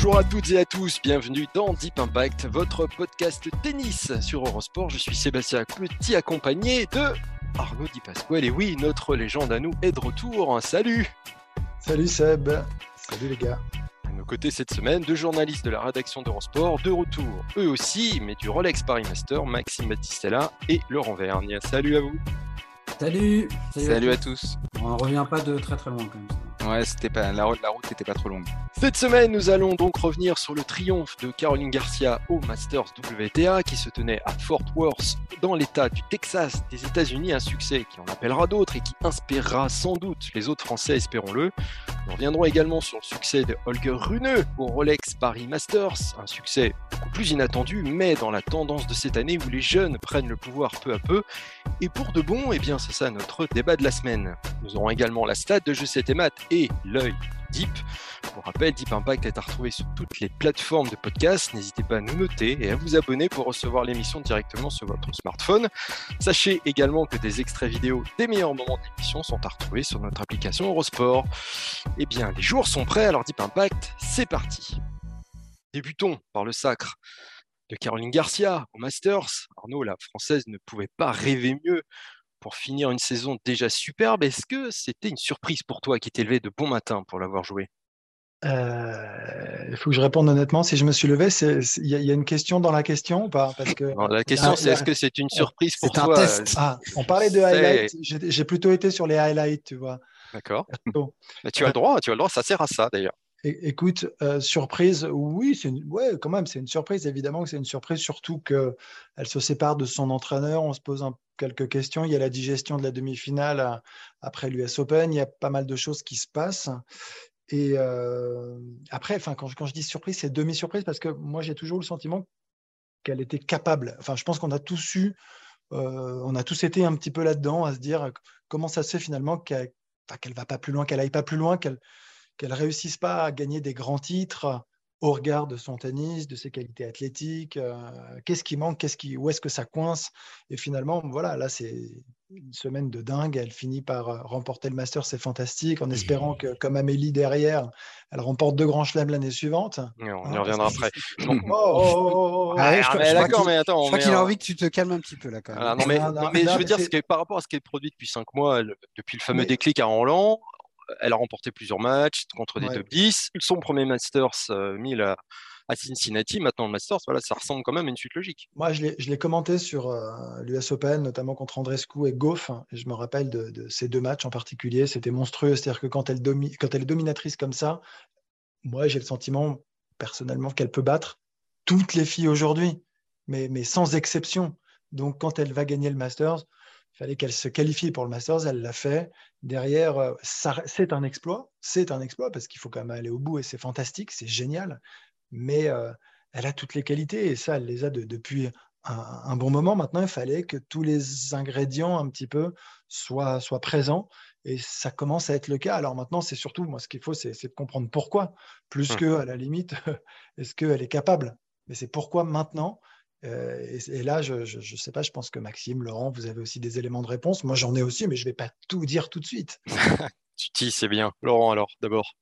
Bonjour à toutes et à tous, bienvenue dans Deep Impact, votre podcast tennis sur Eurosport. Je suis Sébastien Petit, accompagné de Arnaud Di Pasquale. Et oui, notre légende à nous est de retour. Salut Salut Seb, salut les gars. À nos côtés cette semaine, deux journalistes de la rédaction d'Eurosport, de retour, eux aussi, mais du Rolex Paris Master, Maxime Battistella et Laurent Vergne. Salut à vous Salut Salut à tous On ne revient pas de très très loin quand même. Ouais, la, route n'était pas trop longue. Cette semaine, nous allons donc revenir sur le triomphe de Caroline Garcia au Masters WTA qui se tenait à Fort Worth dans l'État du Texas des États-Unis, un succès qui en appellera d'autres et qui inspirera sans doute les autres Français, espérons-le. Nous reviendrons également sur le succès de Holger Rune au Rolex Paris Masters, un succès beaucoup plus inattendu, mais dans la tendance de cette année où les jeunes prennent le pouvoir peu à peu. Et pour de bon, eh bien c'est ça notre débat de la semaine. Nous aurons également la stat de Jeux 7 et Maths et l'œil Deep. Pour rappel, Deep Impact est à retrouver sur toutes les plateformes de podcast. N'hésitez pas à nous noter et à vous abonner pour recevoir l'émission directement sur votre smartphone. Sachez également que des extraits vidéo des meilleurs moments de l'émission sont à retrouver sur notre application Eurosport. Eh bien, les jours sont prêts, alors Deep Impact, c'est parti. Débutons par le sacre de Caroline Garcia au Masters. Arnaud, la française ne pouvait pas rêver mieux pour finir une saison déjà superbe. Est-ce que c'était une surprise pour toi qui t'es levé de bon matin pour l'avoir joué? Euh, Il faut que je réponde honnêtement. Si je me suis levé, il y, a- il y a une question dans la question ou pas? Parce que Non, La question, c'est est-ce que c'est une surprise pour C'est un toi? test. ah, on parlait de highlights. J'ai plutôt été sur les highlights, tu vois. D'accord. Tu as le droit, tu as le droit, ça sert à ça d'ailleurs. Écoute, euh, surprise, oui, c'est ouais, quand même, c'est une surprise. Évidemment que c'est une surprise, surtout que elle se sépare de son entraîneur. On se pose quelques questions. Il y a la digestion de la demi-finale euh, après l'US Open. Il y a pas mal de choses qui se passent. Et euh, après, quand, je- quand je dis surprise, c'est demi-surprise parce que moi, j'ai toujours le sentiment qu'elle était capable. Enfin, je pense qu'on a tous eu, on a tous été un petit peu là-dedans à se dire comment ça se fait finalement qu'elle qu'elle va pas plus loin, qu'elle aille pas plus loin, qu'elle qu'elle réussisse pas à gagner des grands titres au regard de son tennis, de ses qualités athlétiques. euh, qu'est-ce qui manque Qu'est-ce qui, où est-ce que ça coince? Et finalement, voilà, là, c'est une semaine de dingue. Elle finit par euh, remporter le Master, c'est fantastique, en espérant que, comme Amélie derrière, elle remporte deux grands chelems l'année suivante. Et on Ah, y reviendra c'est- après. Oh, Donc- oh, oh. Ah ouais, Ah, je crois- mais je crois d'accord, qu'il- mais attends. Je crois qu'il a envie que tu te calmes un petit peu là quand même. voilà, non, mais, Non, non, mais non, je veux dire, que, par rapport à ce qui est produit depuis 5 mois, depuis le fameux Mais- déclic à Roland, elle a remporté plusieurs matchs contre des Ouais. top 10. Son premier Masters euh, mis à, à Cincinnati, maintenant le Masters, voilà, ça ressemble quand même à une suite logique. Moi, je l'ai- commenté sur l'US Open, notamment contre Andrescu et Goff. Et je me rappelle de, de ces deux matchs en particulier. C'était monstrueux. C'est-à-dire que quand elle, domi- quand elle est dominatrice comme ça, moi, j'ai le sentiment, personnellement, qu'elle peut battre toutes les filles aujourd'hui, mais, mais sans exception. Donc, quand elle va gagner le Masters, fallait qu'elle se qualifie pour le Masters. Elle l'a fait. Derrière, euh, c'est un exploit. C'est un exploit parce qu'il faut quand même aller au bout et c'est fantastique, c'est génial. Mais euh, elle a toutes les qualités et ça, elle les a de- depuis un, un bon moment. Maintenant, il fallait que tous les ingrédients un petit peu soient, soient présents et ça commence à être le cas. Alors maintenant, c'est surtout, moi, ce qu'il faut, c'est c'est de comprendre pourquoi, plus Hum. que à la limite, est-ce qu'elle est capable? Mais c'est pourquoi maintenant. Euh, et, et là, je ne sais pas, je pense que Maxime, Laurent, vous avez aussi des éléments de réponse. Moi, j'en ai aussi, mais je ne vais pas tout dire tout de suite. Tu dis, c'est bien. Laurent, alors, d'abord.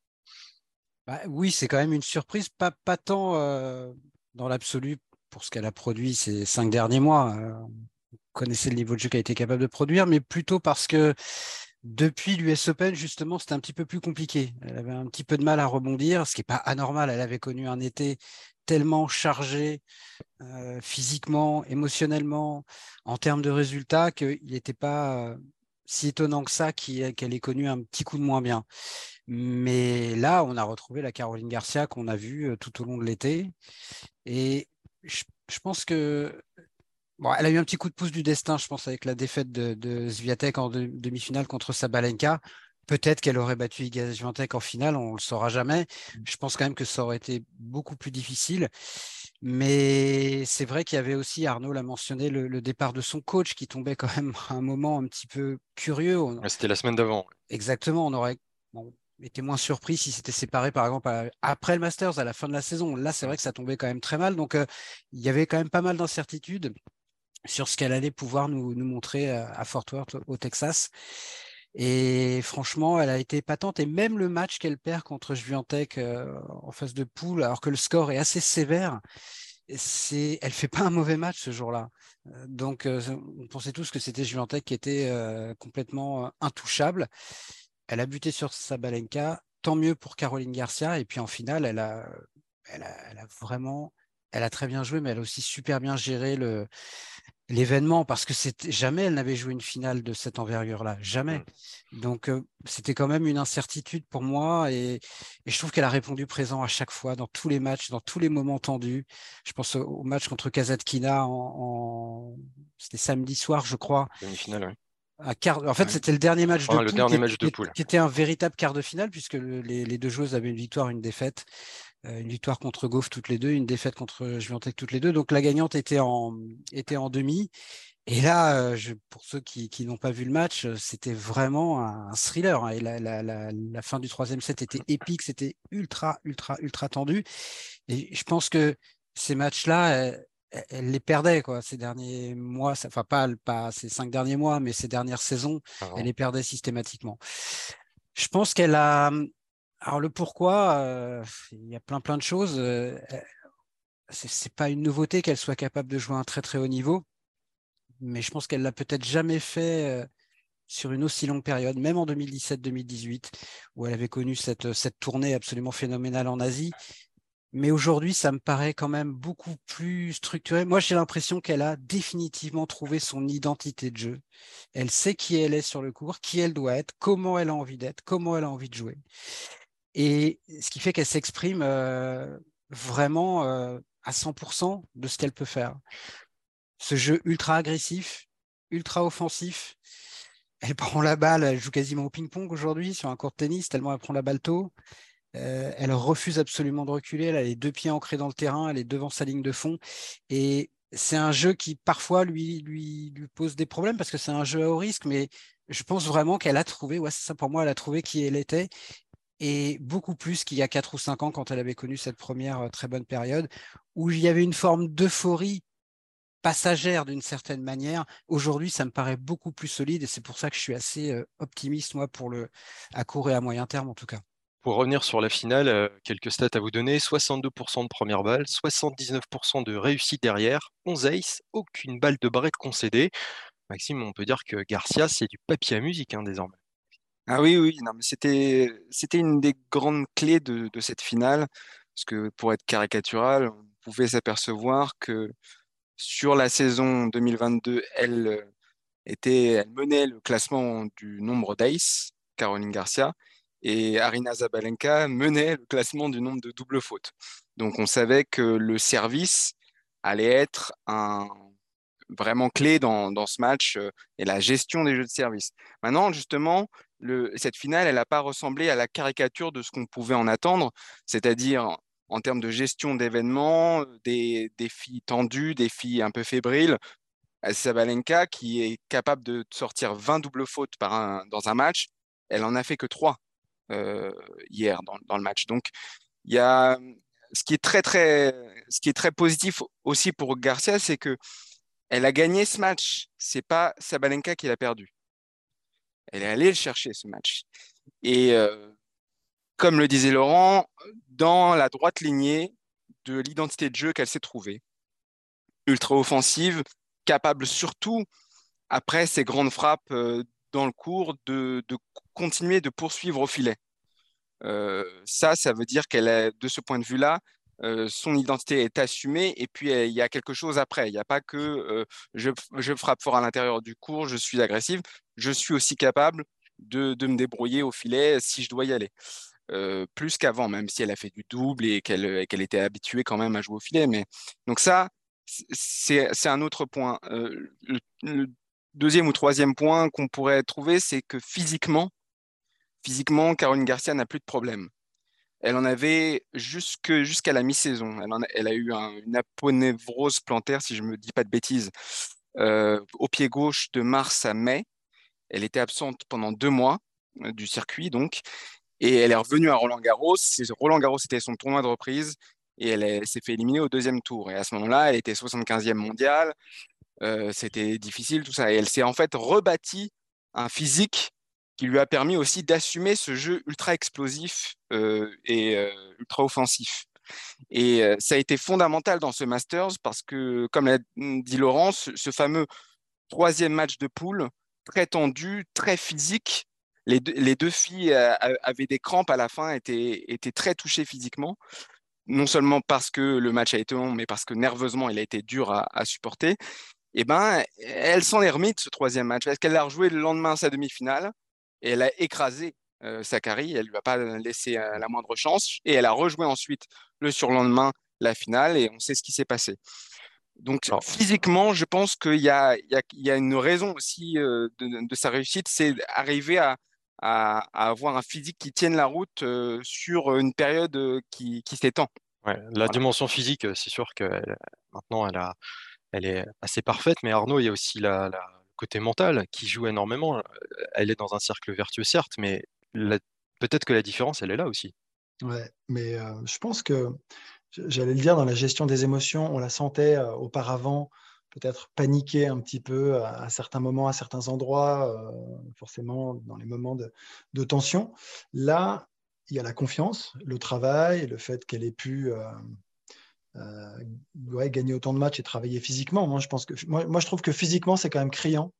Bah oui, c'est quand même une surprise, pas, pas tant euh, dans l'absolu pour ce qu'elle a produit ces cinq derniers mois. Euh, vous connaissez le niveau de jeu qu'elle a été capable de produire, mais plutôt parce que depuis l'US Open, justement, c'était un petit peu plus compliqué. Elle avait un petit peu de mal à rebondir, ce qui n'est pas anormal. Elle avait connu un été tellement chargé euh, physiquement, émotionnellement, en termes de résultats, qu'il n'était pas euh, si étonnant que ça qu'elle ait connu un petit coup de moins bien. Mais là, on a retrouvé la Caroline Garcia qu'on a vue euh, tout au long de l'été. Et je, pense que Bon, elle a eu un petit coup de pouce du destin, je pense, avec la défaite de, Sviatek en demi-finale contre Sabalenka. Peut-être qu'elle aurait battu Iga Swiatek en finale, on ne le saura jamais. Je pense quand même que ça aurait été beaucoup plus difficile. Mais c'est vrai qu'il y avait aussi, Arnaud l'a mentionné, le, départ de son coach qui tombait quand même à un moment un petit peu curieux. C'était la semaine d'avant. Exactement, on aurait été moins surpris si c'était séparé par exemple après le Masters, à la fin de la saison. Là, c'est vrai que ça tombait quand même très mal. Donc, euh, il y avait quand même pas mal d'incertitudes sur ce qu'elle allait pouvoir nous, montrer à Fort Worth au Texas. Et franchement, elle a été patente. Et même le match qu'elle perd contre Juventus euh, en phase de poule, alors que le score est assez sévère, c'est, elle fait pas un mauvais match ce jour-là. Euh, donc, euh, on pensait tous que c'était Juventus qui était complètement intouchable. Elle a buté sur Sabalenka. Tant mieux pour Caroline Garcia. Et puis en finale, elle a, elle a, elle a vraiment, elle a très bien joué, mais elle a aussi super bien géré le, l'événement parce que jamais elle n'avait joué une finale de cette envergure-là, jamais. Mmh. Donc c'était quand même une incertitude pour moi et, je trouve qu'elle a répondu présent à chaque fois dans tous les matchs, dans tous les moments tendus. Je pense au, match contre Kazatkina en, c'était samedi soir, je crois. Demi-finale, En fait, c'était le dernier match de le dernier match de poule. qui était un véritable quart de finale puisque les, les, deux joueuses avaient une victoire, une défaite. Euh, une victoire contre Goff toutes les deux, une défaite contre Juventus toutes les deux. Donc la gagnante était en, était en demi. Et là, euh, je, pour ceux qui, qui n'ont pas vu le match, euh, c'était vraiment un, thriller. Hein. Et la, la, la, la, fin du troisième set était épique, c'était ultra, ultra, ultra tendu. Et je pense que ces matchs-là, elle, les perdait quoi, ces derniers mois, enfin pas, pas ces cinq derniers mois, mais ces dernières saisons, ah elle les perdait systématiquement. Je pense qu'elle a, alors le pourquoi, euh, il y a plein plein de choses. Euh, c'est pas une nouveauté qu'elle soit capable de jouer à un très très haut niveau, mais je pense qu'elle l'a peut-être jamais fait euh, sur une aussi longue période, même en 2017-2018, où elle avait connu cette, cette tournée absolument phénoménale en Asie. Mais aujourd'hui, ça me paraît quand même beaucoup plus structuré. Moi, j'ai l'impression qu'elle a définitivement trouvé son identité de jeu. Elle sait qui elle est sur le cours, qui elle doit être, comment elle a envie d'être, comment elle a envie de jouer. Et ce qui fait qu'elle s'exprime euh, vraiment euh, à 100% de ce qu'elle peut faire. Ce jeu ultra agressif, ultra offensif. Elle prend la balle, elle joue quasiment au ping-pong aujourd'hui sur un court de tennis, tellement elle prend la balle tôt. Euh, elle refuse absolument de reculer, elle a les deux pieds ancrés dans le terrain, elle est devant sa ligne de fond. Et c'est un jeu qui parfois lui, lui, pose des problèmes parce que c'est un jeu à haut risque, mais je pense vraiment qu'elle a trouvé, ouais, c'est ça pour moi, elle a trouvé qui elle était et beaucoup plus qu'il y a 4 ou 5 ans quand elle avait connu cette première euh, très bonne période, où il y avait une forme d'euphorie passagère d'une certaine manière. Aujourd'hui, ça me paraît beaucoup plus solide et c'est pour ça que je suis assez euh, optimiste, moi, pour le, à court et à moyen terme en tout cas. Pour revenir sur la finale, euh, quelques stats à vous donner 62% de première balle, 79% de réussite derrière, 11 aces, aucune balle de break concédée. Maxime, on peut dire que Garcia, c'est du papier à musique hein, désormais. Ah oui, oui, non, mais c'était, c'était une des grandes clés de, de cette finale, parce que pour être caricatural, on pouvait s'apercevoir que sur la saison 2022, elle était, elle menait le classement du nombre d'ace, Caroline Garcia, et Arina Zabalenka menait le classement du nombre de doubles fautes. Donc on savait que le service allait être un, vraiment clé dans, dans ce match euh, et la gestion des jeux de service. Maintenant, justement, cette finale, elle n'a pas ressemblé à la caricature de ce qu'on pouvait en attendre, c'est-à-dire en termes de gestion d'événements, des défis tendus, des filles un peu fébriles. Sabalenka, qui est capable de sortir 20 doubles fautes dans un match, elle en a fait que 3 euh, hier dans, dans, le match. Donc, il y a ce qui est très très ce qui est très positif aussi pour Garcia, c'est que elle a gagné ce match. C'est pas Sabalenka qui l'a perdu. Elle est allée le chercher, ce match. Et euh, comme le disait Laurent, dans la droite lignée de l'identité de jeu qu'elle s'est trouvée. Ultra offensive, capable surtout, après ses grandes frappes euh, dans le cours, de, continuer de poursuivre au filet. Euh, ça, ça veut dire qu'elle est, de ce point de vue-là, son identité est assumée et puis il y a quelque chose après. Il n'y a pas que je, frappe fort à l'intérieur du cours, je suis agressive, je suis aussi capable de, me débrouiller au filet si je dois y aller. Plus qu'avant, même si elle a fait du double et qu'elle était habituée quand même à jouer au filet. Mais... Donc ça, c'est un autre point. le, deuxième ou troisième point qu'on pourrait trouver, c'est que physiquement, physiquement, Caroline Garcia n'a plus de problème. Elle en avait jusqu'à la mi-saison. Elle, a eu une aponévrose plantaire, si je ne me dis pas de bêtises, euh, au pied gauche de mars à mai. Elle était absente pendant deux mois euh, du circuit, donc, et elle est revenue à Roland Garros. Roland Garros, c'était son tournoi de reprise, et elle, s'est fait éliminer au deuxième tour. Et à ce moment-là, elle était 75e mondiale. Euh, c'était difficile, tout ça. Et elle s'est en fait rebâtie un physique qui lui a permis aussi d'assumer ce jeu ultra explosif euh, et euh, ultra offensif. Et ça a été fondamental dans ce Masters parce que, comme l'a dit Laurence, ce, fameux troisième match de poule, très tendu, très physique, les deux, les deux, filles avaient des crampes à la fin, étaient, étaient très touchées physiquement. Non seulement parce que le match a été long, mais parce que nerveusement, il a été dur à, à supporter. Eh ben, elle s'en est remise ce troisième match parce qu'elle a rejoué le lendemain sa demi-finale et elle a écrasé euh, Sakari. Elle ne lui a pas laissé euh, la moindre chance et elle a rejoué ensuite le surlendemain la finale et on sait ce qui s'est passé. Donc physiquement, je pense qu'il y, a, une raison aussi euh, de, sa réussite, c'est arriver à, avoir un physique qui tienne la route sur une période qui, s'étend. la dimension physique, c'est sûr que maintenant elle a, elle est assez parfaite, mais Arnaud, il y a aussi la, côté mental qui joue énormément. Elle est dans un cercle vertueux, certes, mais peut-être que la différence, elle est là aussi. Ouais, mais je pense que, j'allais le dire, dans la gestion des émotions, on la sentait auparavant peut-être paniquer un petit peu à, certains moments, à certains endroits, forcément dans les moments de, de, tension. Là, il y a la confiance, le travail, le fait qu'elle ait pu euh, gagner autant de matchs et travailler physiquement. Moi, je, pense que, moi, je trouve que physiquement, c'est quand même criant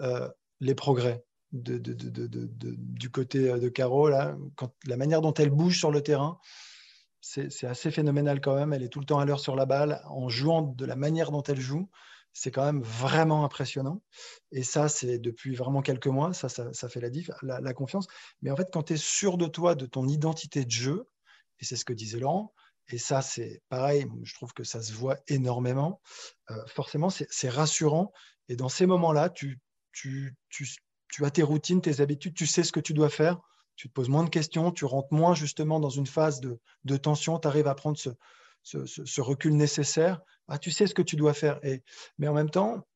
euh, les progrès de, du côté euh, de Caro. La manière dont elle bouge sur le terrain, c'est assez phénoménal quand même. Elle est tout le temps à l'heure sur la balle en jouant de la manière dont elle joue. C'est quand même vraiment impressionnant. Et ça, c'est depuis vraiment quelques mois, ça, ça, fait la, diff, la, la, confiance. Mais en fait, quand tu es sûr de toi, de ton identité de jeu, et c'est ce que disait Laurent, et ça, c'est pareil, je trouve que ça se voit énormément. Euh, forcément, c'est rassurant. Et dans ces moments-là, tu, as tes routines, tes habitudes, tu sais ce que tu dois faire. Tu te poses moins de questions, tu rentres moins justement dans une phase de, tension, tu arrives à prendre ce, recul nécessaire. Ah, tu sais ce que tu dois faire. Et, mais en même temps,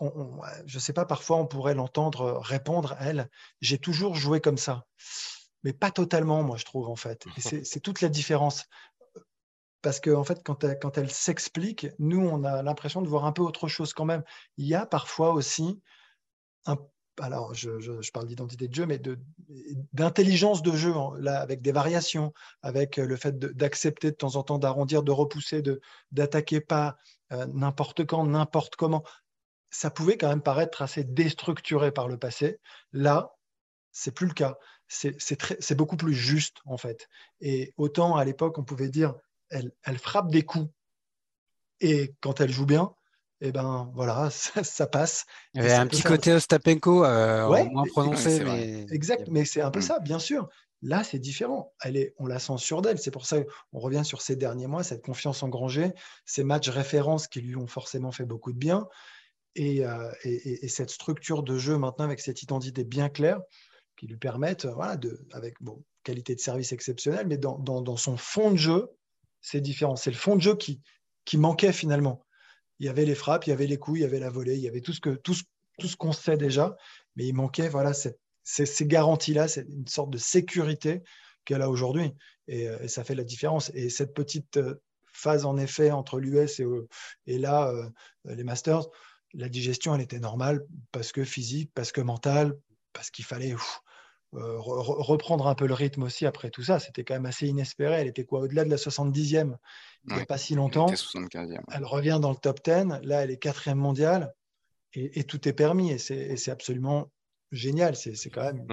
je ne sais pas, parfois on pourrait l'entendre répondre, elle, j'ai toujours joué comme ça mais pas totalement, moi, je trouve, en fait. C'est toute la différence parce qu'en en fait, quand elle, s'explique, nous, on a l'impression de voir un peu autre chose quand même. Il y a parfois aussi, alors je, parle d'identité de jeu, mais d'intelligence de, jeu, là, avec des variations, avec le fait d'accepter de, temps en temps d'arrondir, de repousser, d'attaquer pas euh, n'importe quand, n'importe comment. Ça pouvait quand même paraître assez déstructuré par le passé. Là, c'est plus le cas. C'est beaucoup plus juste, en fait. Et autant à l'époque, on pouvait dire elle, frappe des coups. Et quand elle joue bien, et eh ben voilà, ça, passe. Il y avait un petit côté Ostapenko, euh, moins prononcé. Mais... Exact, mais c'est un peu mm. ça, bien sûr. Là, c'est différent. Elle est, on la sent sûre d'elle. C'est pour ça qu'on revient sur ces derniers mois, cette confiance engrangée, ces matchs références qui lui ont forcément fait beaucoup de bien. Et, euh, cette structure de jeu maintenant avec cette identité bien claire qui lui permettent, voilà, de, avec bon, qualité de service exceptionnelle, mais dans, dans son fond de jeu, c'est différent. C'est le fond de jeu qui, qui manquait finalement. Il y avait les frappes, il y avait les coups, il y avait la volée, il y avait tout ce que tout tout ce qu'on sait déjà, mais il manquait voilà cette, ces, garanties-là, c'est une sorte de sécurité qu'elle a aujourd'hui, euh, et, ça fait la différence. Et cette petite euh, phase en effet entre l'US et, euh, et là les Masters, la digestion elle était normale parce que physique, parce que mentale, parce qu'il fallait euh, reprendre un peu le rythme aussi après tout ça. C'était quand même assez inespéré. Elle était quoi Au-delà de la 70e, il n'y a pas si longtemps. Elle, revient dans le top 10. Là, elle est quatrième mondiale et, tout est permis. Et c'est absolument génial. C'est quand même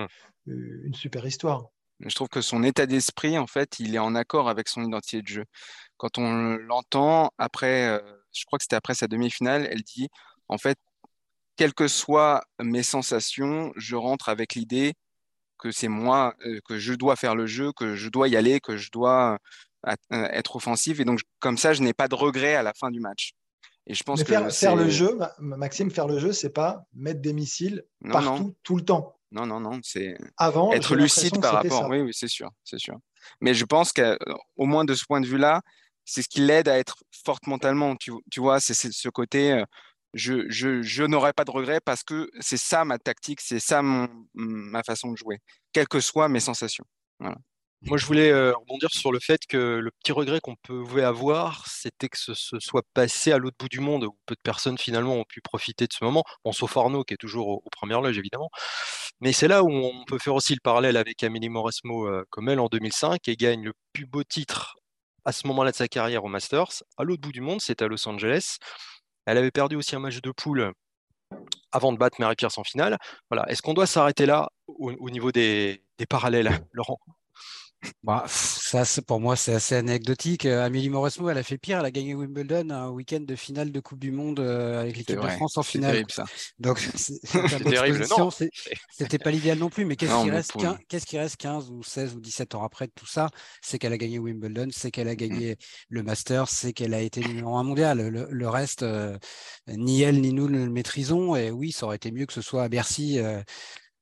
une super histoire. Je trouve que son état d'esprit, en fait, il est en accord avec son identité de jeu. Quand on l'entend après, euh, je crois que c'était après sa demi-finale, elle dit, en fait, quelles que soient mes sensations, je rentre avec l'idée que c'est moi, euh, que je dois faire le jeu, que je dois y aller, que je dois euh, euh, être offensif. Et donc, comme ça, je n'ai pas de regret à la fin du match. Et je pense Mais que faire, faire le jeu, Ma- Maxime, faire le jeu, c'est pas mettre des missiles Non, partout, non. tout le temps. Non, non, non, c'est Avant, être lucide par rapport. ça. Oui, oui, c'est sûr, c'est sûr. Mais je pense qu'au moins de ce point de vue-là, c'est ce qui l'aide à être forte mentalement. Tu, tu vois, c'est ce côté, je, n'aurai pas de regrets parce que c'est ça ma tactique, c'est ça ma façon de jouer, quelles que soient mes sensations. Moi, je voulais euh, rebondir sur le fait que le petit regret qu'on pouvait avoir, c'était que ce, soit passé à l'autre bout du monde, où peu de personnes finalement ont pu profiter de ce moment. Bon, sauf Arnaud, qui est toujours au, au premier loge, évidemment. Mais c'est là où on peut faire aussi le parallèle avec Amélie Mauresmo euh, comme elle en 2005 et gagne le plus beau titre à ce moment-là de sa carrière au Masters. À l'autre bout du monde, c'était à Los Angeles. Elle avait perdu aussi un match de poule avant de battre Mary Pierce en finale. Est-ce qu'on doit s'arrêter là au, au niveau des parallèles, Laurent? Bah, ça, pour moi, c'est assez anecdotique. Euh, Amélie Mauresmo, elle a fait pire. Elle a gagné Wimbledon un week-end de finale de Coupe du Monde euh, avec l'équipe de France en finale. terrible ça. Donc, C'était pas l'idéal non plus. Mais qu'est-ce qui reste, pour- 15, qu'est-ce qui reste 15 ou 16 ou 17 ans après de tout ça? C'est qu'elle a gagné Wimbledon, c'est qu'elle a gagné le Masters, c'est qu'elle a été numéro un mondial. Le, le reste, euh, ni elle ni nous ne le maîtrisons. Et oui, ça aurait été mieux que ce soit à Bercy. euh,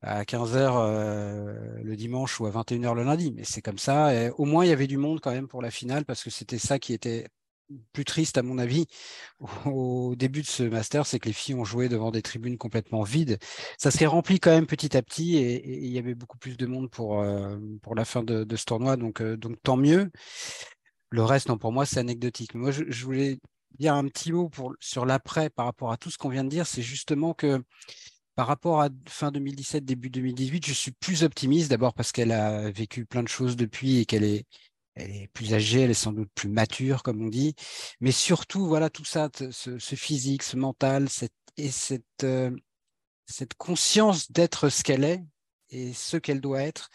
à 15h le dimanche ou à 21h le lundi. Mais c'est comme ça. Au moins, il y avait du monde quand même pour la finale parce que c'était ça qui était plus triste, à mon avis, au début de ce master, c'est que les filles ont joué devant des tribunes complètement vides. Ça s'est rempli quand même petit à petit et, il y avait beaucoup plus de monde pour, euh, pour la fin de, de ce tournoi. Donc, euh, donc, tant mieux. Le reste, non, pour moi, c'est anecdotique. Moi, je, je voulais dire un petit mot pour, sur l'après par rapport à tout ce qu'on vient de dire. C'est justement que par rapport à fin 2017, début 2018, je suis plus optimiste. D'abord parce qu'elle a vécu plein de choses depuis et qu'elle est, plus âgée, elle est sans doute plus mature, comme on dit. Mais surtout, voilà, tout ça, ce, physique, ce mental, et cette, euh, cette conscience d'être ce qu'elle est et ce qu'elle doit être,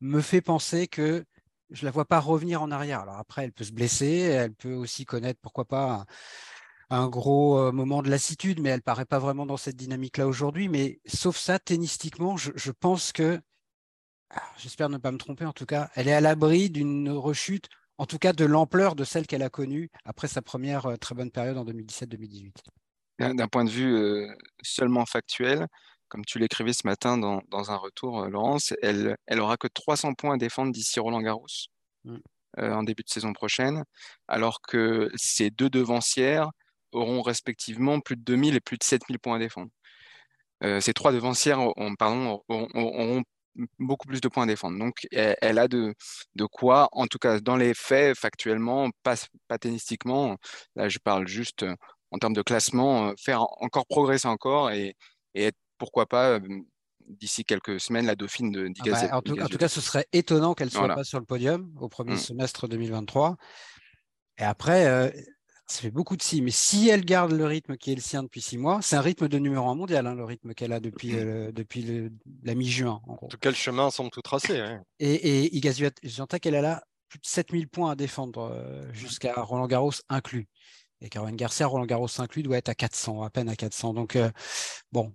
me fait penser que je la vois pas revenir en arrière. Alors après, elle peut se blesser, elle peut aussi connaître, pourquoi pas, un, gros euh, moment de lassitude, mais elle paraît pas vraiment dans cette dynamique-là aujourd'hui. Mais sauf ça, tennistiquement, je, je pense que, ah, j'espère ne pas me tromper en tout cas, elle est à l'abri d'une rechute, en tout cas de l'ampleur de celle qu'elle a connue après sa première euh, très bonne période en 2017-2018. D'un point de vue euh, seulement factuel, comme tu l'écrivais ce matin dans, dans un retour, Laurence, elle, elle aura que 300 points à défendre d'ici Roland Garros Mm. euh, en début de saison prochaine, alors que ses deux devancières auront respectivement plus de 2000 et plus de 7000 points à défendre. Euh, ces trois devancières auront, pardon, auront, auront beaucoup plus de points à défendre. Donc, elle, elle a de, de quoi, en tout cas dans les faits, factuellement, pas, pas tennistiquement, là je parle juste euh, en termes de classement, euh, faire en- encore progresser encore et, et être, pourquoi pas, d'ici quelques semaines, la dauphine de Ah bah, en, tout, en tout cas, ce serait étonnant qu'elle ne soit Voilà. pas sur le podium au premier Mm. semestre 2023. Et après, euh, ça fait beaucoup de si. Mais si elle garde le rythme qui est le sien depuis six mois, c'est un rythme de numéro un mondial, hein, le rythme qu'elle a depuis, euh, depuis le- la mi-juin, en tout cas, le chemin semble tout tracé. Et, et Iga Swiatek, elle a là plus de 7000 points à défendre euh, jusqu'à Roland Garros inclus. Et Caroline Garcia, Roland Garros inclus, doit être à 400, à peine à 400. Donc, euh, bon,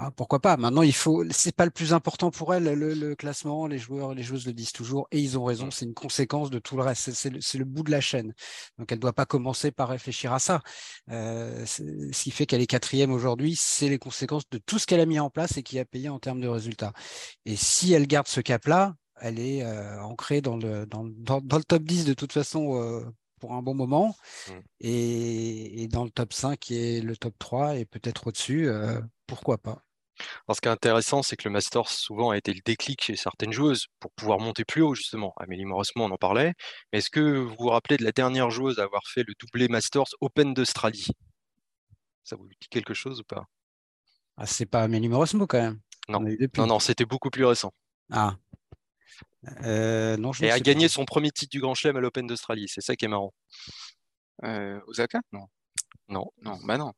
hein, pourquoi pas. Maintenant, il faut, c'est pas le plus important pour elle, le, le classement. Les joueurs, les joueuses le disent toujours, et ils ont raison. C'est une conséquence de tout le reste. C'est- le, bout de la chaîne. Donc, elle ne doit pas commencer par réfléchir à ça. Euh, ce qui fait qu'elle est quatrième aujourd'hui, c'est les conséquences de tout ce qu'elle a mis en place et qui a payé en termes de résultats. Et si elle garde ce cap-là, elle est euh, ancrée dans le, dans, dans- dans le top 10 de toute façon euh, pour un bon moment. Et, et dans le top 5 qui est le top 3 et peut-être au-dessus, pourquoi pas. Alors, ce qui est intéressant, c'est que le Masters souvent a été le déclic chez certaines joueuses pour pouvoir monter plus haut, justement. Amélie Mauresmo, on en parlait. Mais est-ce que vous vous rappelez de la dernière joueuse à avoir fait le doublé Masters Open d'Australie? Ça vous dit quelque chose ou pas? Ah, c'est pas Amélie Mauresmo quand même. Non. Non, non, c'était beaucoup plus récent. Ah. Euh, non, je Et a gagné son premier titre du Grand Chelem à l'Open d'Australie. C'est ça qui est marrant. Euh, Osaka? Non, Non, non, bah non.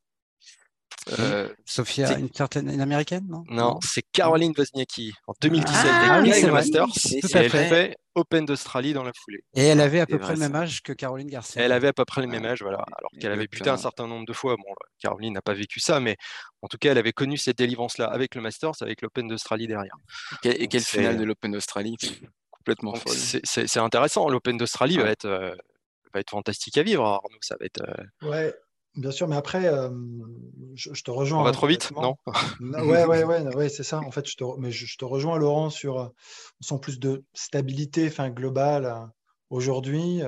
Euh, Sophia, une certaine une américaine, non? Non, c'est Caroline Wozniacki en 2017. Ah elle oui, c'est. Masters Tout et à elle fait. fait Open d'Australie dans la foulée. Et elle avait à peu vrai, près le même âge que Caroline Garcia. Elle avait à peu près le même Ouais. âge, voilà. Alors qu'elle avait buté un certain nombre de fois. Bon, Caroline n'a pas vécu ça, mais en tout cas, elle avait connu cette délivrance-là avec le Masters, avec l'Open d'Australie derrière. et Donc, quelle finale de l'Open d'Australie? Complètement folle. c'est intéressant. L'Open d'Australie va être, euh, va être fantastique à vivre, Arnaud. Ça va être. euh, Ouais. Bien sûr, mais après, euh, je, te rejoins. On va trop vite, non Ouais, ouais, ouais, ouais c'est ça. En fait, je te, mais je, te rejoins, Laurent, sur euh, on plus de stabilité fin, globale euh, aujourd'hui,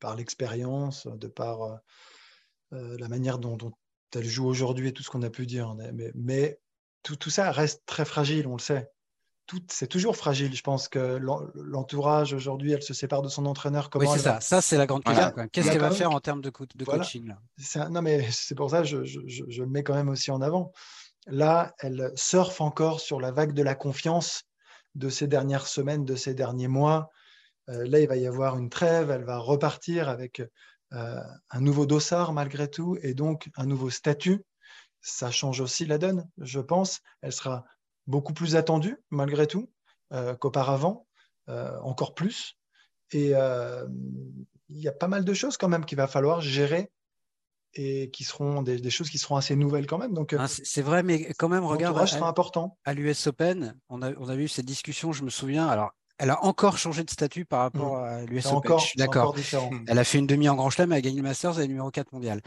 par l'expérience, de par la manière dont, elle joue aujourd'hui et tout ce qu'on a pu dire. Mais, mais tout, tout, ça reste très fragile, on le sait c'est toujours fragile. Je pense que l'entourage aujourd'hui, elle se sépare de son entraîneur. Comment oui, c'est ça. Ça, c'est la grande question. Qu'est-ce qu'elle va faire en termes de, de coaching Non, mais c'est pour ça que je, je, le mets quand même aussi en avant. Là, elle surfe encore sur la vague de la confiance de ces dernières semaines, de ces derniers mois. Euh, là, il va y avoir une trêve. Elle va repartir avec euh, un nouveau dossard malgré tout et donc un nouveau statut. Ça change aussi la donne, je pense. Elle sera beaucoup plus attendu malgré tout euh, qu'auparavant, euh, encore plus. Et euh, il y a pas mal de choses quand même qu'il va falloir gérer et qui seront des, choses qui seront assez nouvelles quand même. Donc, ah, c'est vrai, mais quand même, regarde, sera important. à l'US Open, on a, on a eu cette discussion, je me souviens. Alors, elle a encore changé de statut par rapport mmh. à l'US Open. d'accord. Elle a fait une demi en Grand Chelem, elle a gagné le Masters, elle est numéro 4 mondial.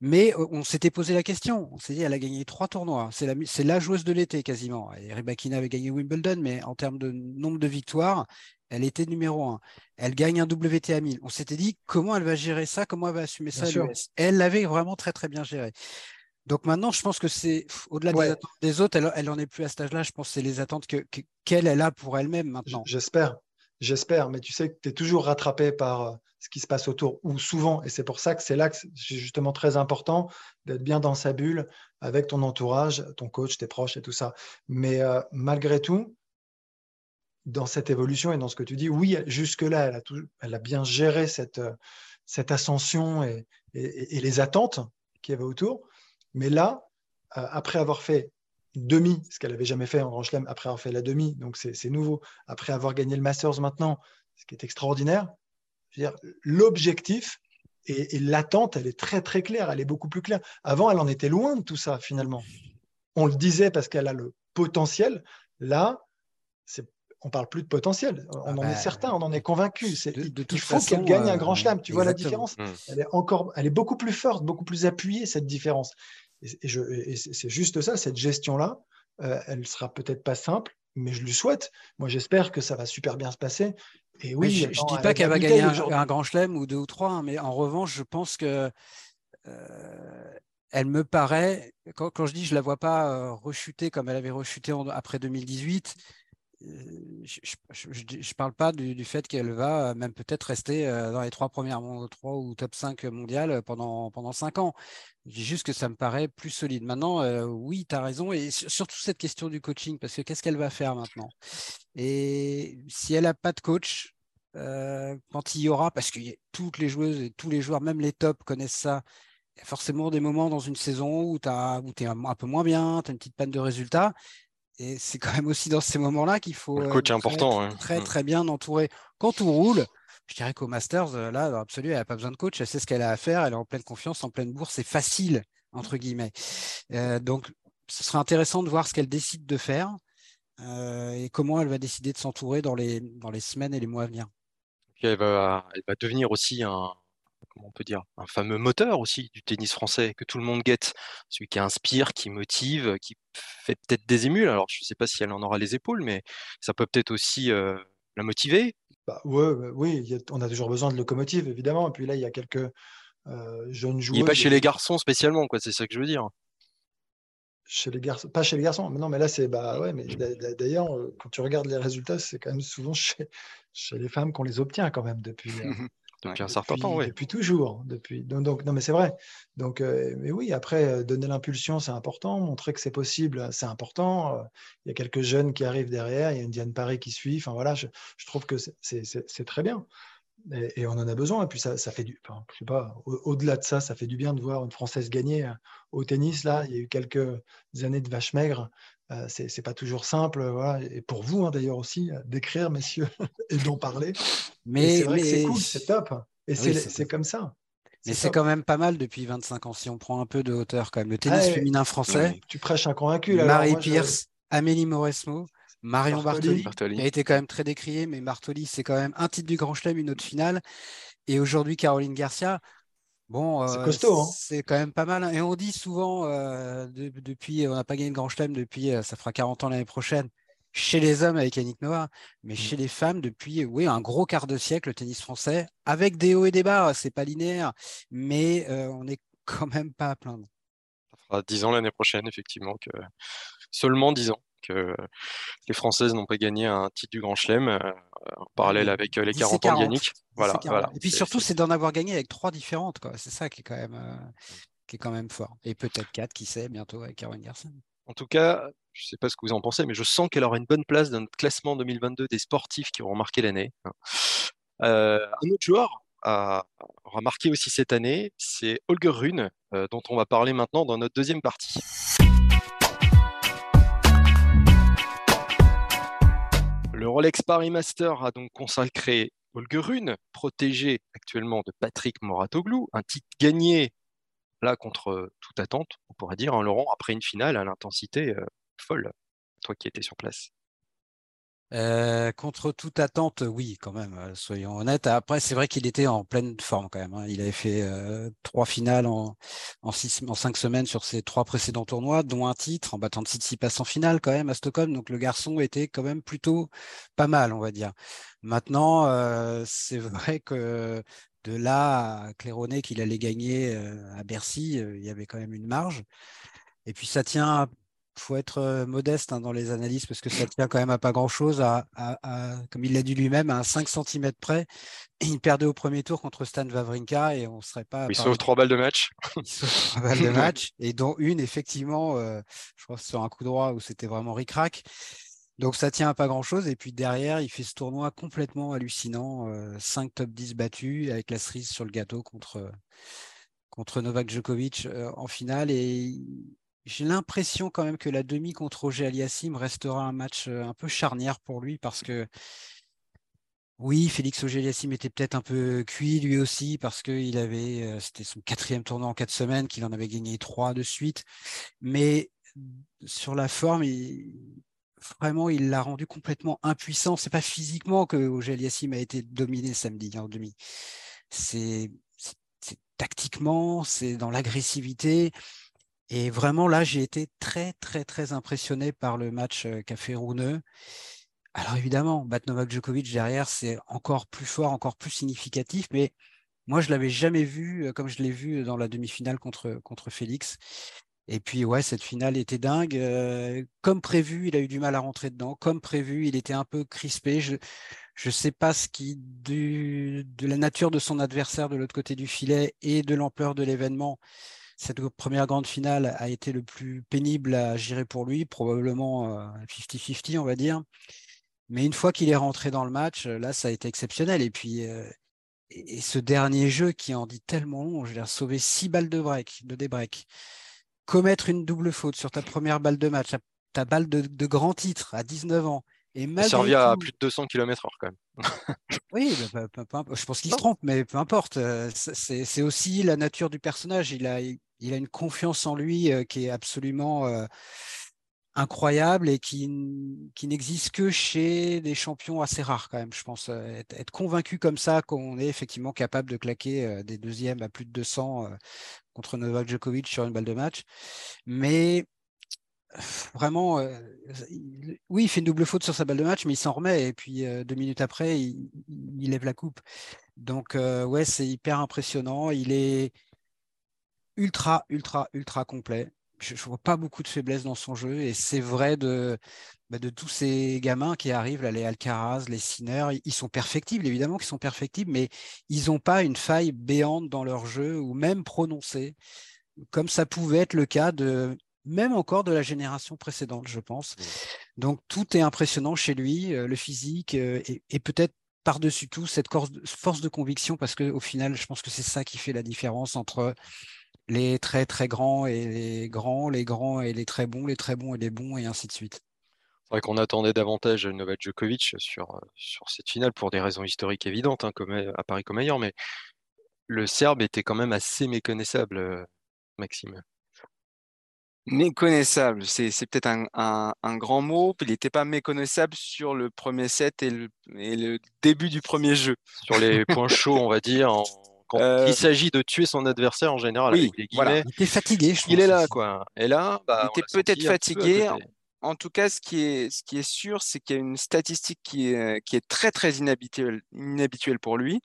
Mais euh, on s'était posé la question. On s'est dit, elle a gagné trois tournois. C'est la, la, joueuse de l'été quasiment. Et Rybakina avait gagné Wimbledon, mais en termes de nombre de victoires, elle était numéro 1. Elle gagne un WTA 1000. On s'était dit, comment elle va gérer ça? Comment elle va assumer ça Elle l'avait vraiment très très bien géré. Donc maintenant, je pense que c'est au-delà des attentes des autres, elle, elle en est plus à cet âge-là. Je pense que c'est les attentes qu'elle que, qu'elle a pour elle-même maintenant. J'espère, j'espère, mais tu sais que tu es toujours rattrapé par euh, ce qui se passe autour, ou souvent, et c'est pour ça que c'est là que c'est justement très important d'être bien dans sa bulle avec ton entourage, ton coach, tes proches et tout ça. Mais euh, malgré tout, dans cette évolution et dans ce que tu dis, oui, jusque-là, elle a, elle a bien géré cette, euh, cette ascension et, et, et les attentes qu'il y avait autour. Mais là, euh, après avoir fait demi, ce qu'elle n'avait jamais fait en Grand Chelem, après avoir fait la demi, donc c'est nouveau, après avoir gagné le Masters maintenant, ce qui est extraordinaire, l'objectif et, l'attente, elle est très très claire, elle est beaucoup plus claire. Avant, elle en était loin de tout ça finalement. On le disait parce qu'elle a le potentiel. Là, on parle plus de potentiel. On ah en est bah, certain, on en est convaincu. il faut qu'elle gagne un grand euh, chelem. Tu vois la différence? Mmh. Elle est encore, elle est beaucoup plus forte, beaucoup plus appuyée cette différence. Et, c'est juste ça, cette gestion-là, euh, elle sera peut-être pas simple, mais je lui souhaite. Moi, j'espère que ça va super bien se passer. Et oui, je ne dis pas qu'elle va gagner un, grand chelem ou deux ou trois, hein, mais en revanche, je pense que euh, elle me paraît, quand, je dis je la vois pas euh, rechuter comme elle avait rechuté après 2018, je ne parle pas du, fait qu'elle va même peut-être rester dans les trois premières trois ou top 5 mondiales pendant, pendant cinq ans. Je dis juste que ça me paraît plus solide. Maintenant, oui, tu as raison. Et surtout cette question du coaching, parce que qu'est-ce qu'elle va faire maintenant? Et si elle n'a pas de coach, quand il y aura, parce que toutes les joueuses et tous les joueurs, même les tops, connaissent ça, il y a forcément des moments dans une saison où tu es un, peu moins bien, tu as une petite panne de résultats. Et c'est quand même aussi dans ces moments-là qu'il faut le coach important, très, très, très, bien entouré. Quand tout roule, je dirais qu'au Masters, euh, là, dans l'absolu, elle n'a pas besoin de coach. Elle sait ce qu'elle a à faire. Elle est en pleine confiance, en pleine bourse. C'est facile, entre guillemets. Euh, donc, ce sera intéressant de voir ce qu'elle décide de faire euh, et comment elle va décider de s'entourer dans les, dans les semaines et les mois à venir. elle, va, elle va devenir aussi un, on peut dire, un fameux moteur aussi du tennis français que tout le monde guette, celui qui inspire, qui motive, qui fait peut-être des émules. Alors, je ne sais pas si elle en aura les épaules, mais ça peut peut-être aussi euh, la motiver. Bah, ouais, oui, on a toujours besoin de locomotive, évidemment. Et puis là, il y a quelques euh, jeunes joueurs. Il n'est pas chez les garçons spécialement, quoi. C'est ça que je veux dire. Chez les garçons, pas chez les garçons. Mais non, mais là, c'est bah ouais. Mais d'ailleurs, euh, quand tu regardes les résultats, c'est quand même souvent chez, chez les femmes qu'on les obtient quand même depuis. Depuis un certain temps, oui. Depuis toujours. Depuis... Donc, non, mais c'est vrai. Donc, euh, mais oui, après, euh, donner l'impulsion, c'est important. Montrer que c'est possible, c'est important. Euh, il y a quelques jeunes qui arrivent derrière. Il y a une Diane Paris qui suit. Enfin, voilà, je, je trouve que c'est très bien. Et, on en a besoin. Et puis, ça, ça fait du. Enfin, je sais pas, au-delà de ça, ça fait du bien de voir une Française gagner au tennis. Là, il y a eu quelques années de vache maigre. Euh, c'est pas toujours simple, voilà. et pour vous hein, d'ailleurs aussi, d'écrire, messieurs, et d'en parler. Mais c'est vrai que c'est cool, c'est top. Et c'est comme ça. Mais c'est quand même pas mal depuis 25 ans, si on prend un peu de hauteur quand même. Le tennis féminin français. Tu prêches un convaincu. Marie Pierce, Amélie Mauresmo, Marion Bartoli, qui a été quand même très décrié, mais Bartoli, c'est quand même un titre du Grand Chelem, une autre finale. Et aujourd'hui, Caroline Garcia, Bon, C'est euh, costaud, hein. c'est quand même pas mal. hein. Et on dit souvent, euh, de- depuis, on n'a pas gagné de grand chelem depuis, euh, ça fera 40 ans l'année prochaine, chez les hommes avec Yannick Noah, mais Mm. chez les femmes depuis, oui, un gros quart de siècle, le tennis français, avec des hauts et des bas, c'est pas linéaire, mais euh, on n'est quand même pas à plaindre. Ça fera 10 ans l'année prochaine, effectivement, que seulement 10 ans que les Françaises n'ont pas gagné un titre du Grand Chelem, euh, en parallèle avec euh, les 10 et 40 ans de 40. Yannick. 10 et Voilà, 40. voilà. Et puis surtout, c'est- d'en avoir gagné avec trois différentes. C'est ça qui est quand même, euh, qui est quand même fort. Et peut-être quatre, qui sait, bientôt avec Caroline Garçon. En tout cas, je ne sais pas ce que vous en pensez, mais je sens qu'elle aura une bonne place dans notre classement 2022 des sportifs qui auront marqué l'année. Euh, un autre joueur a, aura marqué aussi cette année, c'est Holger Rune, euh, dont on va parler maintenant dans notre deuxième partie. Rolex Paris Master a donc consacré Holger Rune, protégé actuellement de Patrick Moratoglou, un titre gagné là contre toute attente, on pourrait dire, hein, Laurent, après une finale à l'intensité euh, folle, toi qui étais sur place. Euh, contre toute attente, oui, quand même, euh, soyons honnêtes. Après, c'est vrai qu'il était en pleine forme quand même. hein. Il avait fait euh, trois finales en, cinq semaines sur ses trois précédents tournois, dont un titre en battant de Tsitsipas en finale quand même à Stockholm. Donc le garçon était quand même plutôt pas mal, on va dire. Maintenant, euh, c'est vrai que de là à claironner qu'il allait gagner à Bercy, il y avait quand même une marge. Et puis ça tient faut être euh, modeste hein, dans les analyses parce que ça tient quand même à pas grand-chose, à, à- à- comme il l'a dit lui-même, à un 5 cm près. Il perdait au premier tour contre Stan Wawrinka et on ne serait pas... Il sauve trois balles de match. il sauve trois balles de match et dont une, effectivement, euh, je crois sur un coup droit où c'était vraiment ric-rac. Donc ça tient à pas grand-chose. Et puis derrière, il fait ce tournoi complètement hallucinant. euh, 5 top 10 battus avec la cerise sur le gâteau contre, contre Novak Djokovic euh, en finale. Et j'ai l'impression quand même que la demi contre Roger Aliassim restera un match euh, un peu charnière pour lui parce que oui, Félix Auger-Aliassime était peut-être un peu cuit lui aussi parce qu'il avait, euh, c'était son quatrième tournoi en quatre semaines, qu'il en avait gagné trois de suite. Mais sur la forme, il- vraiment, il l'a rendu complètement impuissant. C'est pas physiquement que Auger-Aliassime a été dominé samedi en demi. C'est c'est- c'est tactiquement, c'est dans l'agressivité. Et vraiment, là, j'ai été très, très, très impressionné par le match qu'a fait Rouneux. Alors évidemment, battre Novak Djokovic derrière, c'est encore plus fort, encore plus significatif, mais moi, je l'avais jamais vu comme je l'ai vu dans la demi-finale contre, contre Félix. Et puis, ouais, cette finale était dingue. Comme prévu, il a eu du mal à rentrer dedans. Comme prévu, il était un peu crispé. Je ne sais pas ce qui, de la nature de son adversaire de l'autre côté du filet et de l'ampleur de l'événement, cette première grande finale a été le plus pénible à gérer pour lui, probablement euh, 50-50, on va dire. Mais une fois qu'il est rentré dans le match, euh, là, ça a été exceptionnel. Et puis, euh, et, et ce dernier jeu qui en dit tellement long, je veux dire, sauver six balles de break, de débreak, commettre une double faute sur ta première balle de match, ta, ta balle de, de grand titre à 19 ans, et Il malgré à plus de 200 km/h quand même. oui, bah, peu- peu- peu- je pense qu'il se Non. trompe, mais peu importe. euh, c'est- aussi la nature du personnage. Il a, il, il a une confiance en lui euh, qui est absolument euh, incroyable et qui, qui n'existe que chez des champions assez rares quand même, je pense. euh, Être, convaincu comme ça qu'on est effectivement capable de claquer des deuxièmes à plus de 200 euh, contre Novak Djokovic sur une balle de match. Mais vraiment, oui, il fait une double faute sur sa balle de match, mais il s'en remet. Et puis deux minutes après, il, lève la coupe. Donc, ouais, c'est hyper impressionnant. Il est ultra, ultra, ultra complet. Je ne vois pas beaucoup de faiblesse dans son jeu. Et c'est vrai de, bah, de tous ces gamins qui arrivent, là, les Alcaraz, les Sinner. Ils sont perfectibles, évidemment qu'ils sont perfectibles, mais ils n'ont pas une faille béante dans leur jeu ou même prononcée, comme ça pouvait être le cas de même encore de la génération précédente, je pense. Donc tout est impressionnant chez lui, euh, le physique euh, et, et peut-être par-dessus tout cette force de, force de conviction, parce qu'au final, je pense que c'est ça qui fait la différence entre les très très grands et les grands, les grands et les très bons, les très bons et les bons, et ainsi de suite. C'est vrai qu'on attendait davantage Novak Djokovic sur, sur cette finale pour des raisons historiques évidentes, hein, comme à Paris comme ailleurs, mais le Serbe était quand même assez méconnaissable, euh, Maxime. Méconnaissable, c'est c'est peut-être un, un- un grand mot. Il n'était pas méconnaissable sur le premier set et le, et le début du premier jeu. Sur les points chauds, on va dire, en quand Euh, il s'agit de tuer son adversaire en général, oui, avec les voilà. guillemets, Il était fatigué, je il pense, est là, quoi. Et là, bah, Il était peut-être peu fatigué. En tout cas, ce qui est, ce qui est sûr, c'est qu'il y a une statistique qui est, qui est très, très inhabituelle, inhabituelle pour lui.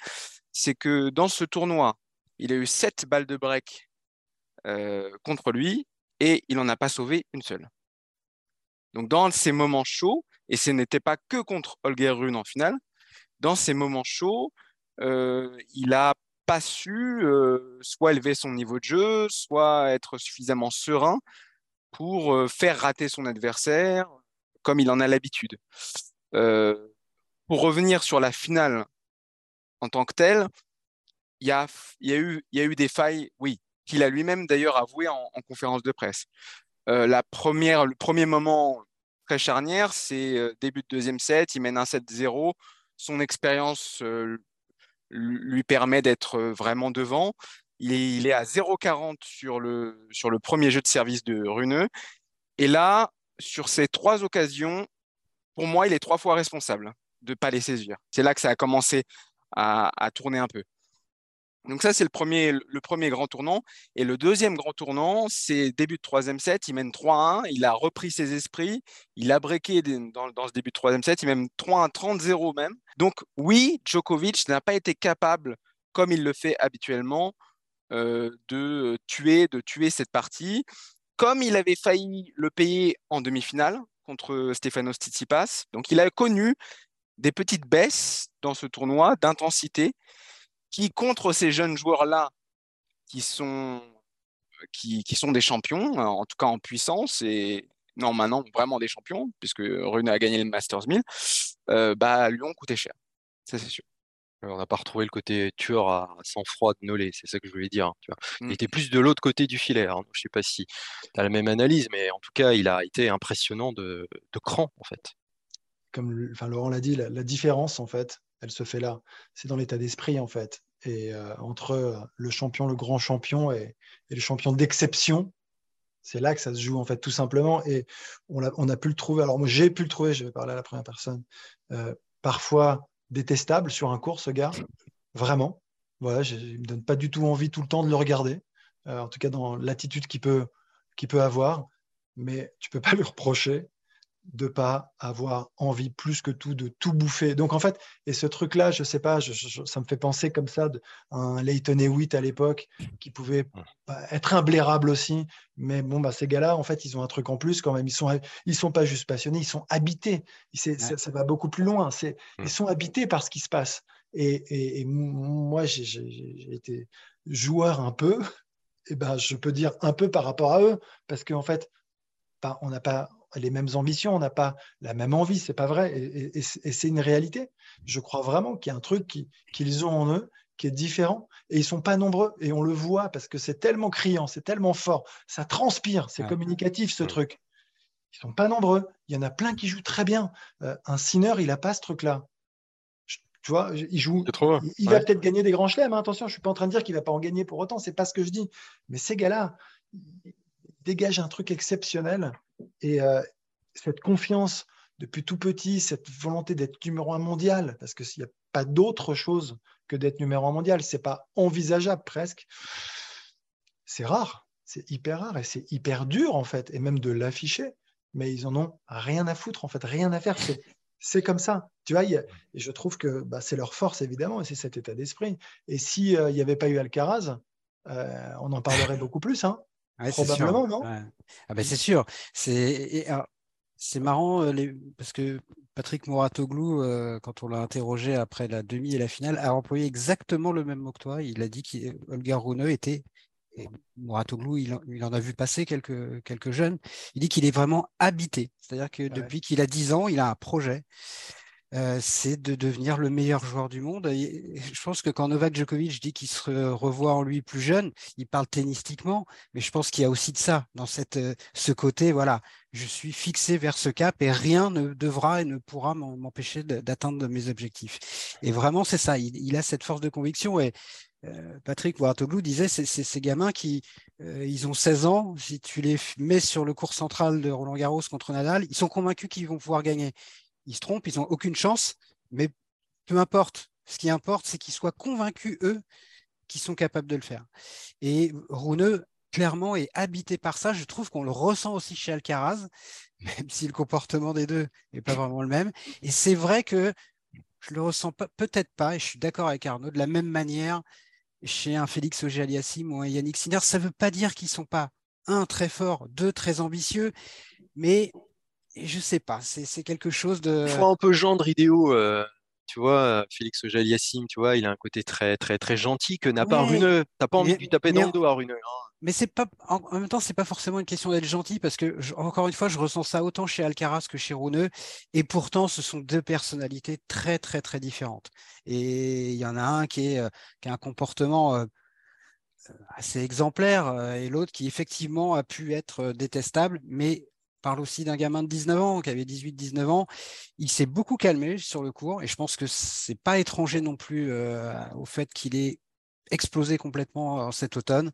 C'est que dans ce tournoi, il a eu sept balles de break euh, contre lui et il n'en a pas sauvé une seule. Donc, dans ces moments chauds, et ce n'était pas que contre Holger Rune en finale, dans ces moments chauds, euh, il n'a pas su euh, soit élever son niveau de jeu, soit être suffisamment serein pour euh, faire rater son adversaire comme il en a l'habitude. Euh, pour revenir sur la finale en tant que telle, il y a, y a, y a eu des failles, oui, qu'il a lui-même d'ailleurs avoué en, en conférence de presse. La première, le premier moment très charnière, c'est début de deuxième set, il mène un 7-0. Son expérience lui permet d'être euh, vraiment devant. Il est, à 0,40 sur le, sur le premier jeu de service de Runeux. Et là, sur ces trois occasions, pour moi, il est trois fois responsable de ne pas les saisir. C'est là que ça a commencé à tourner un peu. Donc ça, c'est le premier, le premier grand tournant. Et le deuxième grand tournant, c'est début de troisième set. Il mène 3-1. Il a repris ses esprits. Il a breaké dans, dans ce début de troisième set. Il mène 3-1, 30-0 même. Donc oui, Djokovic n'a pas été capable, comme il le fait habituellement, euh, de tuer, de tuer cette partie. Comme il avait failli le payer en demi-finale contre Stefanos Tsitsipas. Donc il a connu des petites baisses dans ce tournoi d'intensité qui, contre ces jeunes joueurs-là, qui sont, qui, qui, sont des champions, en tout cas en puissance, et non, maintenant vraiment des champions, puisque Rune a gagné le Masters 1000, euh, bah, lui ont coûté cher. Ça, c'est sûr. On n'a pas retrouvé le côté tueur à sang-froid de Nollet, c'est ça que je voulais dire. Tu vois. Mm. Il était plus de l'autre côté du filet. Alors, je ne sais pas si tu as la même analyse, mais en tout cas, il a été impressionnant de, de cran, en fait. Comme enfin, Laurent l'a dit, la, la, différence, en fait, elle se fait là. C'est dans l'état d'esprit, en fait. Et euh, entre le champion, le grand champion et, le champion d'exception, c'est là que ça se joue, en fait, tout simplement. Et on a, pu le trouver. Alors, moi, j'ai pu le trouver, je vais parler à la première personne. Euh, parfois détestable sur un cours, ce gars. Vraiment. Voilà, je, ne me donne pas du tout envie tout le temps de le regarder. Euh, en tout cas, dans l'attitude qu'il peut, peut avoir. Mais tu peux pas lui reprocher de pas avoir envie plus que tout de tout bouffer. Donc en fait, et ce truc-là, je sais pas, je, je, ça me fait penser comme ça de, un Leighton Hewitt à l'époque qui pouvait bah, être imblairable aussi. Mais bon, bah, ces gars-là, en fait, ils ont un truc en plus quand même. Ils sont, ils sont pas juste passionnés, ils sont habités. Ouais. Ça, ça, va beaucoup plus loin. C'est, ils sont habités par ce qui se passe. Et, et, et moi, j'ai été joueur un peu. Et ben, je peux dire un peu par rapport à eux, parce qu'en fait, bah, on n'a pas les mêmes ambitions, on n'a pas la même envie, c'est pas vrai, et, et, et c'est une réalité. Je crois vraiment qu'il y a un truc qu'ils qui ont en eux qui est différent, et ils sont pas nombreux, et on le voit parce que c'est tellement criant, c'est tellement fort, ça transpire, c'est communicatif ce truc. Ils sont pas nombreux, il y en a plein qui jouent très bien. Euh, un Sinner, il a pas ce truc-là. Tu vois, il joue. Trop il, il ouais. va peut-être gagner des grands chelems. Hein, attention, je suis pas en train de dire qu'il va pas en gagner pour autant. C'est pas ce que je dis. Mais ces gars-là, dégage un truc exceptionnel et euh, cette confiance depuis tout petit, cette volonté d'être numéro un mondial, parce que n'y a pas d'autre chose que d'être numéro un mondial, c'est pas envisageable presque. C'est rare, c'est hyper rare et c'est hyper dur en fait, et même de l'afficher. Mais ils en ont rien à foutre en fait, rien à faire. C'est comme ça, tu vois. Et je trouve que bah, c'est leur force évidemment, et c'est cet état d'esprit. Et s'il euh, n'y avait pas eu Alcaraz, euh, on en parlerait beaucoup plus. Hein. Ouais, Probablement, sûr. non? Ouais. ah ben, C'est sûr. C'est marrant euh, les, parce que Patrick Mouratoglou, euh, quand on l'a interrogé après la demi et la finale, a employé exactement le même mot que toi. Il a dit qu'Olga Rune était, et Mouratoglou, il, il, en a vu passer quelques, quelques jeunes, il dit qu'il est vraiment habité. C'est-à-dire que ouais. depuis qu'il a 10 ans, il a un projet. Euh, c'est de devenir le meilleur joueur du monde. Et je pense que quand Novak Djokovic dit qu'il se revoit en lui plus jeune, il parle tennistiquement, mais je pense qu'il y a aussi de ça dans cette, ce côté. Voilà, je suis fixé vers ce cap et rien ne devra et ne pourra m'empêcher d'atteindre mes objectifs. Et vraiment, c'est ça. Il, il, a cette force de conviction. Et euh, Patrick Ouartoglou disait, c'est ces gamins qui, euh, ils ont 16 ans. Si tu les mets sur le cours central de Roland Garros contre Nadal, ils sont convaincus qu'ils vont pouvoir gagner ils se trompent, ils n'ont aucune chance, mais peu importe. Ce qui importe, c'est qu'ils soient convaincus, eux, qui sont capables de le faire. Et Rune, clairement, est habité par ça. Je trouve qu'on le ressent aussi chez Alcaraz, même si le comportement des deux n'est pas vraiment le même. Et c'est vrai que je le ressens peut-être pas, et je suis d'accord avec Arnaud, de la même manière chez un Félix Auger-Aliassime ou un Yannick Sinner. Ça ne veut pas dire qu'ils ne sont pas, un, très forts, deux, très ambitieux, mais je ne sais pas, c'est quelque chose de... Il faut un peu gendre idéaux. Euh, tu vois, Félix Auger-Aliassime, tu vois, il a un côté très, très, très gentil que n'a pas Runeux. T'as pas envie de lui taper dans le dos à Runeux. Hein mais c'est pas en, même temps c'est pas forcément une question d'être gentil parce que encore une fois je ressens ça autant chez Alcaraz que chez Rouneux et pourtant ce sont deux personnalités très très très différentes et il y en a un qui est euh, qui a un comportement euh, assez exemplaire euh, et l'autre qui effectivement a pu être détestable mais parle aussi d'un gamin de 19 ans qui avait 18 19 ans il s'est beaucoup calmé sur le cours et je pense que c'est pas étranger non plus au fait qu'il ait explosé complètement cet automne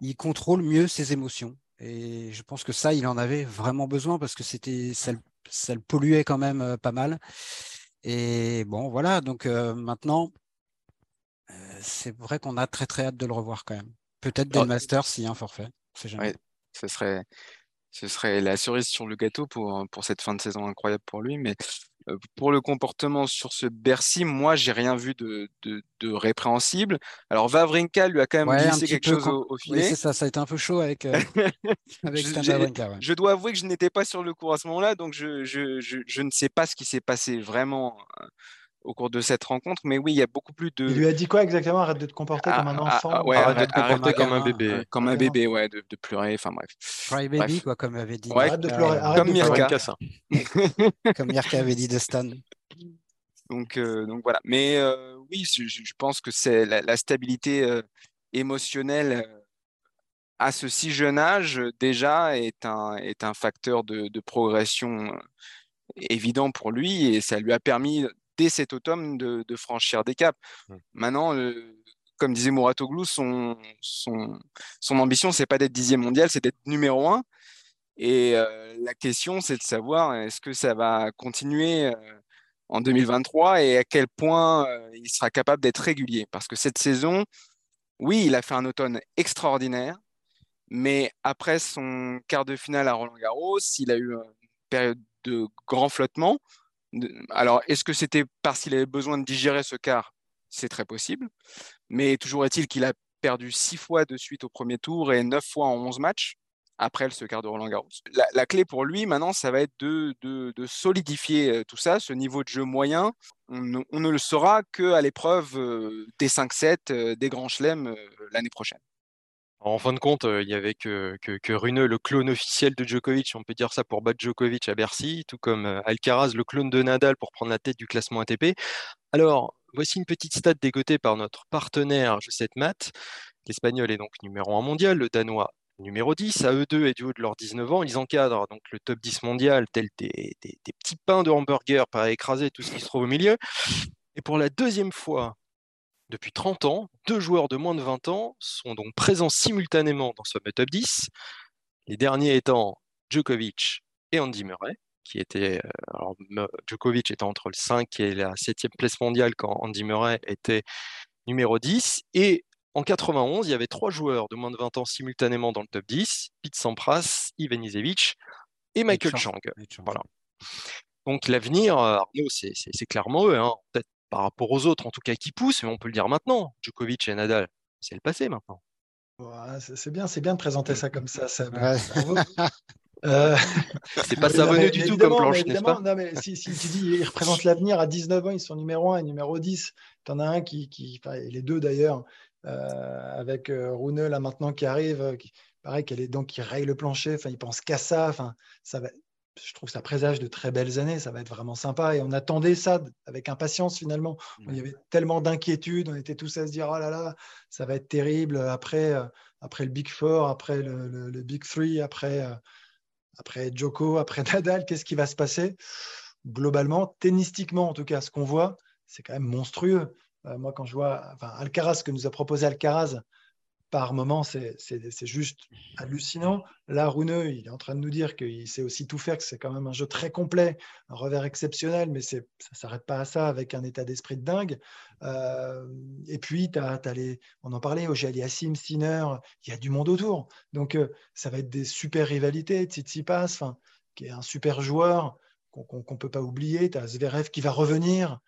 il contrôle mieux ses émotions. Et je pense que ça, il en avait vraiment besoin parce que c'était ça, le polluait quand même euh, pas mal. Et bon, voilà. Donc euh, maintenant, euh, c'est vrai qu'on a très très hâte de le revoir quand même. Peut-être des Masters s'il y a un forfait. Ouais, ce serait, ce serait la cerise sur le gâteau pour, pour cette fin de saison incroyable pour lui. Mais euh, pour le comportement sur ce Bercy, moi, j'ai rien vu de, de, répréhensible. Alors, Vavrinka lui a quand même glissé quelque chose au, filet. Oui, c'est ça, ça a été un peu chaud avec, euh, avec je, Vavrinka. Je dois avouer que je n'étais pas sur le cours à ce moment-là, donc je, je, je, ne sais pas ce qui s'est passé vraiment euh, au cours de cette rencontre. Mais oui, il y a beaucoup plus de. Il lui a dit quoi exactement Arrête de te comporter comme un ah, enfant. Ah, ouais, arrête, de te comporter comme un bébé. comme un bébé, ouais, de, de pleurer. Enfin bref. Cry baby, quoi, comme avait dit. arrête de pleurer. Arrête comme Mirka. comme Mirka avait dit de Stan. Donc, euh, donc voilà. Mais euh, oui, je, pense que c'est la, stabilité euh, émotionnelle à ce si jeune âge déjà est un, est un facteur de, de progression évident pour lui et ça lui a permis dès cet automne de, franchir des caps. Mmh. Maintenant, comme disait Mouratoglou, son, son, son ambition, c'est pas d'être dixième mondial, c'est d'être numéro un. Et la question, c'est de savoir est-ce que ça va continuer en 2023 et à quel point il sera capable d'être régulier? Parce que cette saison, oui, il a fait un automne extraordinaire, mais après son quart de finale à Roland Garros, il a eu une période de grand flottement. Alors, est-ce que c'était parce qu'il avait besoin de digérer ce quart? C'est très possible. Mais toujours est-il qu'il a perdu six fois de suite au premier tour et neuf fois en onze matchs après ce quart de Roland Garros. La, clé pour lui maintenant, ça va être de, de, solidifier euh, tout ça, ce niveau de jeu moyen. On, ne le saura qu'à l'épreuve euh, des 5-7, euh, des grands chelems l'année prochaine. En fin de compte, il n'y avait que, que, Rune, le clone officiel de Djokovic, on peut dire ça pour battre Djokovic à Bercy, tout comme Alcaraz, le clone de Nadal pour prendre la tête du classement ATP. Alors, voici une petite stat dégotée par notre partenaire Je 7 Math. L'Espagnol est donc numéro 1 mondial, le Danois numéro 10. À eux deux et du haut de leurs 19 ans, ils encadrent donc le top 10 mondial, tel des, des, petits pains de hamburger pour écraser tout ce qui se trouve au milieu. Et pour la deuxième fois depuis 30 ans, deux joueurs de moins de 20 ans sont donc présents simultanément dans ce top 10. Les derniers étant Djokovic et Andy Murray, qui étaient. Euh, alors, Djokovic était entre le 5 et la 7e place mondiale quand Andy Murray était numéro 10. Et en 91, il y avait trois joueurs de moins de 20 ans simultanément dans le top 10, Pete Sampras, Ivan Izevich et Michael Chang. Voilà. Donc l'avenir, euh, Arnaud, c'est clairement eux, hein. peut-être par rapport aux autres en tout cas qui poussent, mais on peut le dire maintenant. Djokovic et Nadal, c'est le passé maintenant. c'est bien, c'est bien de présenter ça comme ça. ça, euh, c'est pas savonneux du tout comme planche, n'est-ce pas si, tu dis ils représentent l'avenir à 19 ans, ils sont numéro 1 et numéro 10, tu en as un qui, qui les deux d'ailleurs, euh, avec euh, Rune là maintenant qui arrive, euh, qui, pareil, qu'elle est donc qui raye le plancher. Enfin, il pense qu'à ça. Enfin, ça va. Je trouve que ça présage de très belles années. Ça va être vraiment sympa. Et on attendait ça avec impatience finalement. Il y avait tellement d'inquiétudes. On était tous à se dire oh là là, ça va être terrible après, après le Big Four, après le, Big Three, après, après Joko, après Nadal. Qu'est-ce qui va se passer? Globalement, tennistiquement en tout cas, ce qu'on voit, c'est quand même monstrueux. Euh, moi, quand je vois enfin, Alcaraz, ce que nous a proposé Alcaraz, par moment, c'est juste hallucinant. Là, Runeux, il est en train de nous dire qu'il sait aussi tout faire, que c'est quand même un jeu très complet, un revers exceptionnel, mais ça ne s'arrête pas à ça avec un état d'esprit de dingue. Euh, et puis, as, les, on en parlait, Ogé Yassim, Sinner, il y a du monde autour. Donc, euh, ça va être des super rivalités. Tsitsipas, qui est un super joueur qu'on ne peut pas oublier. Tu as Zverev qui va revenir.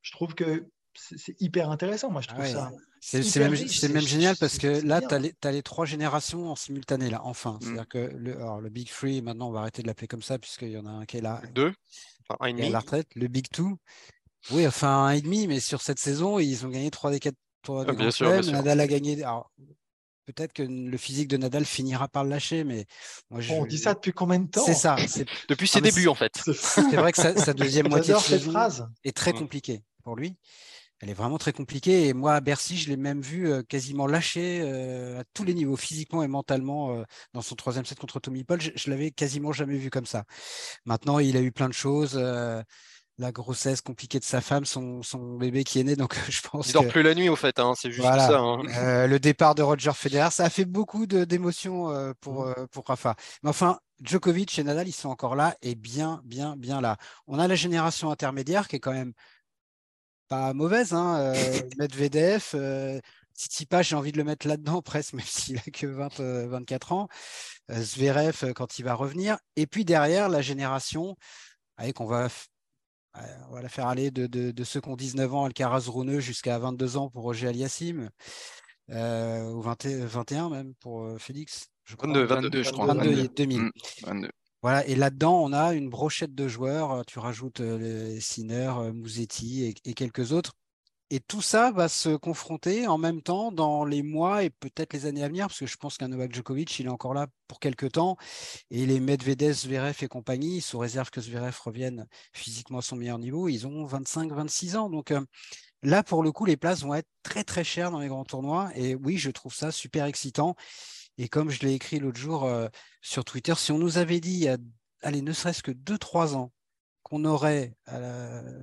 je trouve que c'est hyper intéressant. Moi, je trouve ça. C'est même, même, génial parce que là, tu as, les trois générations en simultané, là, enfin. Mm. C'est-à-dire que le, le, Big Free, maintenant, on va arrêter de l'appeler comme ça, puisqu'il y en a un qui est là. Deux? Enfin, un et demi. À la retraite. Le Big Two. Oui, enfin, un et demi, mais sur cette saison, ils ont gagné trois des quatre tours ah, bien sûr, Nadal a gagné. Peut-être que le physique de Nadal finira par le lâcher, mais moi, je... on dit ça depuis combien de temps? C'est ça. Depuis ses débuts, en fait. C'est vrai que sa, deuxième moitié de est très mm. compliquée pour lui elle est vraiment très compliquée. Et moi, à Bercy, je l'ai même vu euh, quasiment lâcher euh, à tous les niveaux, physiquement et mentalement, euh, dans son troisième set contre Tommy Paul. Je, je l'avais quasiment jamais vu comme ça. Maintenant, il a eu plein de choses. la grossesse compliquée de sa femme, son, bébé qui est né, donc je pense. Il dort plus la nuit, au fait. Hein, c'est juste ça. Hein. le départ de Roger Federer, ça a fait beaucoup d'émotions pour, mmh. pour Rafa. Mais enfin, Djokovic et Nadal, ils sont encore là et bien, bien, bien là. On a la génération intermédiaire qui est quand même pas mauvaise. Hein, euh, Medvedev, euh, Tsitsipas, j'ai envie de le mettre là-dedans presque, même s'il a que 20, 24 euh, ans. Zverev quand il va revenir. Et puis derrière, la génération, avec on va, on va la faire aller de, de, ceux qui ont 19 ans, Alcaraz Rouneux, jusqu'à 22 ans pour Roger Aliassim, ou 21 même pour Félix. Je crois. 22, 22, je crois. 22, 2000. 22. Voilà, et là-dedans, on a une brochette de joueurs. Euh, tu rajoutes euh, Sinner, euh, Mouzetti et, quelques autres. Et tout ça va se confronter en même temps dans les mois et peut-être les années à venir, parce que je pense qu'un Novak Djokovic, il est encore là pour quelques temps. Et les Medvedev, Zverev et compagnie, sous réserve que Zverev revienne physiquement à son meilleur niveau, ils ont 25-26 ans. Donc là, pour le coup, les places vont être très très chères dans les grands tournois. Et oui, je trouve ça super excitant. Et comme je l'ai écrit l'autre jour euh, sur Twitter, si on nous avait dit, il y a, allez, ne serait-ce que 2-3 ans, qu'on aurait euh,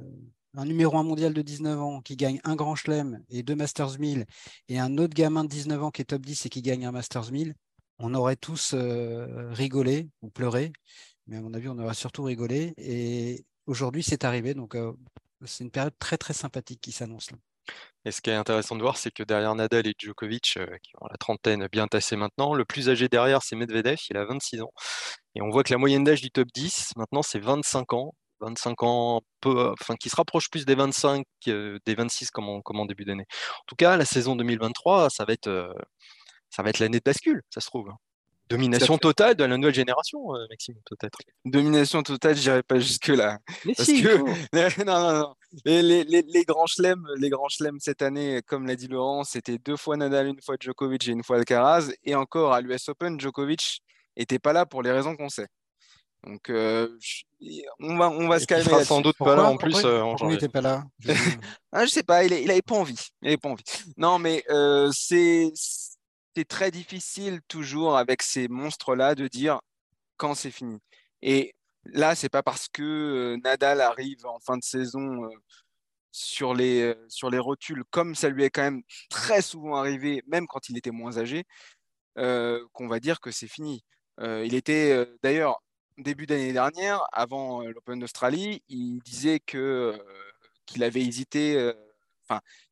un numéro 1 mondial de 19 ans qui gagne un grand chelem et deux Masters 1000, et un autre gamin de 19 ans qui est top 10 et qui gagne un Masters 1000, on aurait tous euh, rigolé ou pleuré. Mais à mon avis, on aurait surtout rigolé. Et aujourd'hui, c'est arrivé. Donc, c'est une période très, très sympathique qui s'annonce là. Et ce qui est intéressant de voir, c'est que derrière Nadal et Djokovic, euh, qui ont la trentaine bien tassée maintenant, le plus âgé derrière, c'est Medvedev, il a 26 ans. Et on voit que la moyenne d'âge du top 10, maintenant, c'est 25 ans. 25 ans, peu, enfin, qui se rapproche plus des 25, des 26 comme en, début d'année. En tout cas, la saison 2023, ça va être, euh, ça va être l'année de bascule, ça se trouve. Domination totale de la nouvelle génération, euh, Maxime, peut-être. Domination totale, je n'irai pas jusque-là. Mais si, que... non, non, non. Les, les, les, grands chelems, les grands chelems cette année, comme l'a dit Laurent, c'était deux fois Nadal, une fois Djokovic et une fois Alcaraz. Et encore, à l'US Open, Djokovic n'était pas là pour les raisons qu'on sait. Donc, euh, on va, on va se calmer. Il sera sans doute pas là en plus. Euh, en il n'était pas là je... ah, je sais pas, il n'avait pas envie. Il avait pas envie. Non, mais euh, c'est c'est très difficile toujours avec ces monstres-là de dire quand c'est fini. Et là, c'est pas parce que Nadal arrive en fin de saison sur, les, sur les rotules, comme ça lui est quand même très souvent arrivé, même quand il était moins âgé, qu'on va dire que c'est fini. il était d'ailleurs début d'année dernière, avant l'Open d'Australie, il disait que qu'il avait hésité,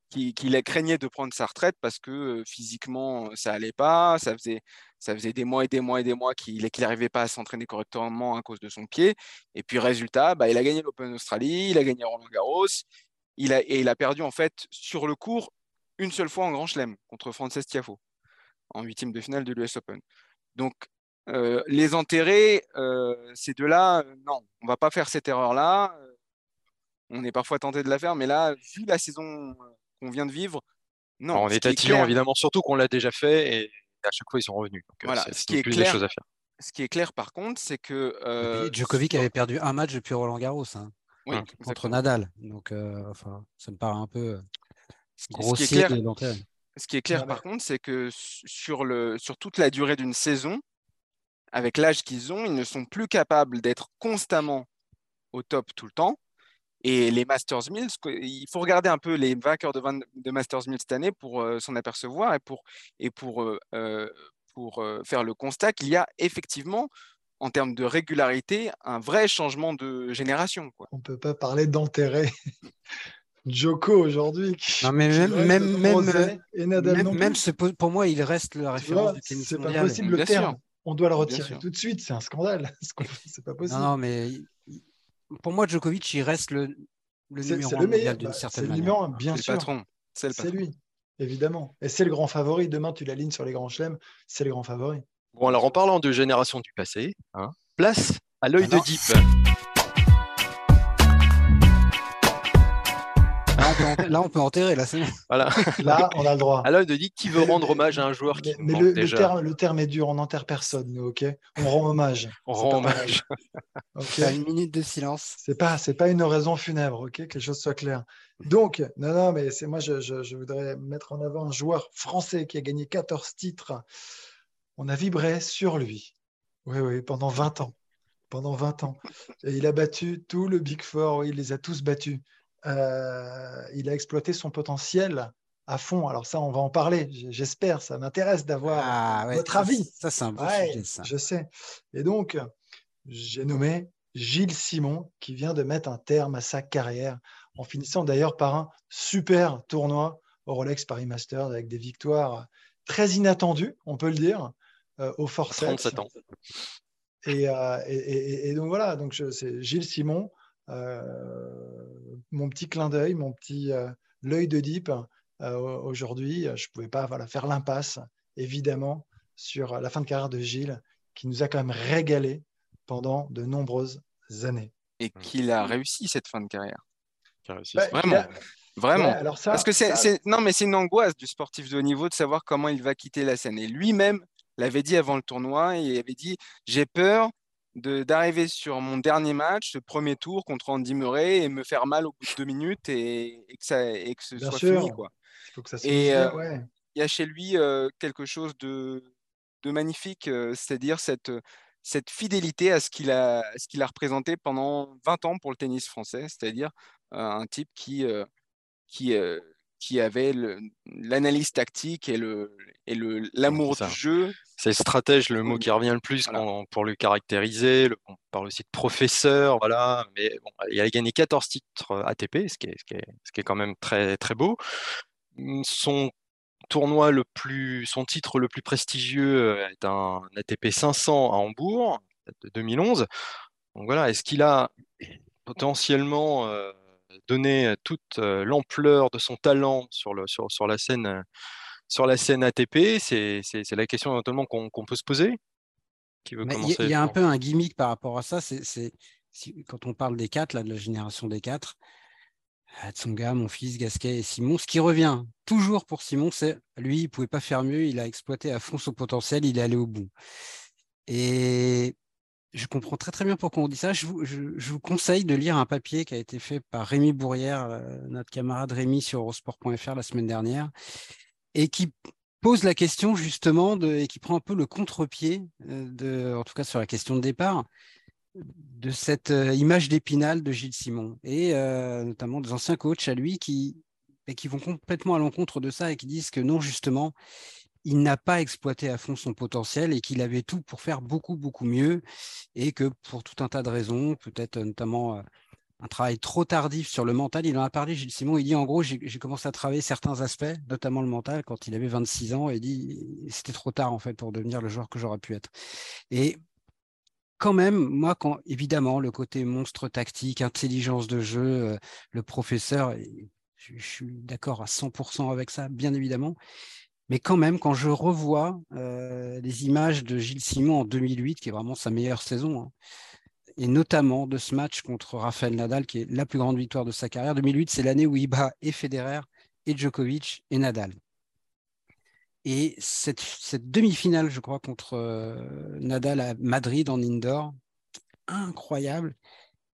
qu'il craignait de prendre sa retraite parce que physiquement ça allait pas, ça faisait, ça faisait des mois et des mois et des mois qu'il n'arrivait pas à s'entraîner correctement à cause de son pied. Et puis résultat, bah, il a gagné l'Open Australie, il a gagné Roland Garros, il a, et il a perdu en fait sur le cours une seule fois en Grand Chelem contre Frances Tiafo en huitième de finale de l'US Open. Donc les enterrer, ces deux-là, non, on va pas faire cette erreur-là. On est parfois tenté de la faire, mais là, vu la saison qu'on vient de vivre, non. on est tatillon, évidemment, surtout qu'on l'a déjà fait et à chaque fois ils sont revenus. Donc, euh, voilà, ce qui est clair. à faire. Ce qui est clair, par contre, c'est que. Euh, Djokovic avait perdu un match depuis Roland Garros hein, contre Nadal. Donc, euh, enfin, ça me paraît un peu grossier ce qui est clair, Ce qui est clair, par contre, c'est que sur, le, sur toute la durée d'une saison, avec l'âge qu'ils ont, ils ne sont plus capables d'être constamment au top tout le temps. Et les Masters 1000, il faut regarder un peu les vainqueurs de, de Masters 1000 cette année pour s'en apercevoir et pour, et pour, pour faire le constat qu'il y a effectivement en termes de régularité, un vrai changement de génération. Quoi. On ne peut pas parler d'enterrer Joko aujourd'hui. Non, mais même, même, même, et Nadal même, même ce, pour moi, il reste la référence du tennis C'est pas possible le terme. On doit le retirer tout de suite. C'est un scandale. C'est pas possible. Non, mais pour moi, Djokovic, il reste le, le numéro un mondial d'une bah, certaine manière. Le numéro bien sûr. Le patron. C'est lui, évidemment. Et c'est le grand favori. Demain, tu l'alignes sur les grands chelems. C'est le grand favori. Bon, alors en parlant de génération du passé, hein, place à l'œil de Deep. Là on, peut enterrer, là c'est bon. Voilà. Là, on a le droit. À l'œil de Deep, qui veut rendre hommage à un joueur qui. Mais, le, terme, le, terme, est dur, on n'enterre personne, nous, ok On rend hommage. On rend hommage. Une minute de silence. C'est pas, c'est pas une oraison funèbre, ok Que les choses soient claires. Donc, non, non, mais c'est moi, je, je, voudrais mettre en avant un joueur français qui a gagné 14 titres on a vibré sur lui. Oui, oui, pendant 20 ans. Pendant 20 ans. Et il a battu tout le Big Four, il les a tous battus. Euh, il a exploité son potentiel à fond. Alors ça, on va en parler, j'espère. Ça m'intéresse d'avoir ah, votre avis. Ça, c'est un bon sujet, ça. Je sais. Et donc, j'ai nommé Gilles Simon, qui vient de mettre un terme à sa carrière, en finissant d'ailleurs par un super tournoi au Rolex Paris Masters, avec des victoires très inattendues, on peut le dire. Euh, au forceps. 37 ans. Euh, et, et, donc voilà, donc c'est Gilles Simon, mon petit clin d'œil, mon petit l'œil de Deep. Aujourd'hui, je ne pouvais pas voilà, faire l'impasse, évidemment, sur la fin de carrière de Gilles, qui nous a quand même régalé pendant de nombreuses années. Et qu'il a réussi cette fin de carrière. Bah, vraiment. Vraiment. Parce que c'est, non, mais c'est une angoisse du sportif de haut niveau de savoir comment il va quitter la scène. Et lui-même l'avait dit avant le tournoi. Et il avait dit J'ai peur d'arriver sur mon dernier match, ce premier tour contre Andy Murray, et me faire mal au bout de deux minutes et, que, ça, et que ce soit fini. Quoi. et euh, il y a chez lui euh, quelque chose de, de magnifique, euh, c'est-à-dire cette, cette fidélité à ce qu'il a, ce a représenté pendant 20 ans pour le tennis français, c'est-à-dire un type qui, qui, qui avait l'analyse tactique et le et l'amour du jeu. C'est stratège le mot qui revient le plus pour le caractériser. on parle aussi de professeur, voilà. Mais bon, il a gagné 14 titres ATP, ce qui est, ce qui est, ce qui est quand même très très beau. Son tournoi le plus, son titre le plus prestigieux est un ATP 500 à Hambourg de 2011. Donc voilà, est-ce qu'il a potentiellement euh, donner toute l'ampleur de son talent sur, le, sur, sur, la, scène, sur la scène ATP C'est la question éventuellement qu'on peut se poser. Il y, a un peu un gimmick par rapport à ça. C'est quand on parle des quatre, là, de la génération des quatre, Tsonga, mon fils, Gasquet et Simon, ce qui revient toujours pour Simon, c'est lui, il ne pouvait pas faire mieux, il a exploité à fond son potentiel, il est allé au bout. Et je comprends très très bien pourquoi on dit ça. Je vous, conseille de lire un papier qui a été fait par Rémi Bourrière, euh, notre camarade Rémi sur eurosport.fr la semaine dernière, et qui pose la question justement et qui prend un peu le contre-pied, euh, en tout cas sur la question de départ, de cette euh, image d'épinal de Gilles Simon, et notamment des anciens coachs à lui qui, qui vont complètement à l'encontre de ça et qui disent que non, justement, il n'a pas exploité à fond son potentiel et qu'il avait tout pour faire beaucoup, beaucoup mieux et que pour tout un tas de raisons, peut-être notamment euh, un travail trop tardif sur le mental, il en a parlé, Gilles Simon, il dit en gros, j'ai commencé à travailler certains aspects, notamment le mental, quand il avait 26 ans et il dit c'était trop tard en fait pour devenir le joueur que j'aurais pu être. Et quand même, moi, quand évidemment, le côté monstre tactique, intelligence de jeu, euh, le professeur, je suis d'accord à 100% avec ça, bien évidemment. Mais quand même, quand je revois euh, les images de Gilles Simon en 2008, qui est vraiment sa meilleure saison, hein, et notamment de ce match contre Rafael Nadal, qui est la plus grande victoire de sa carrière. 2008, c'est l'année où il bat et Federer, et Djokovic, et Nadal. Et cette, demi-finale, je crois, contre euh, Nadal à Madrid en indoor, incroyable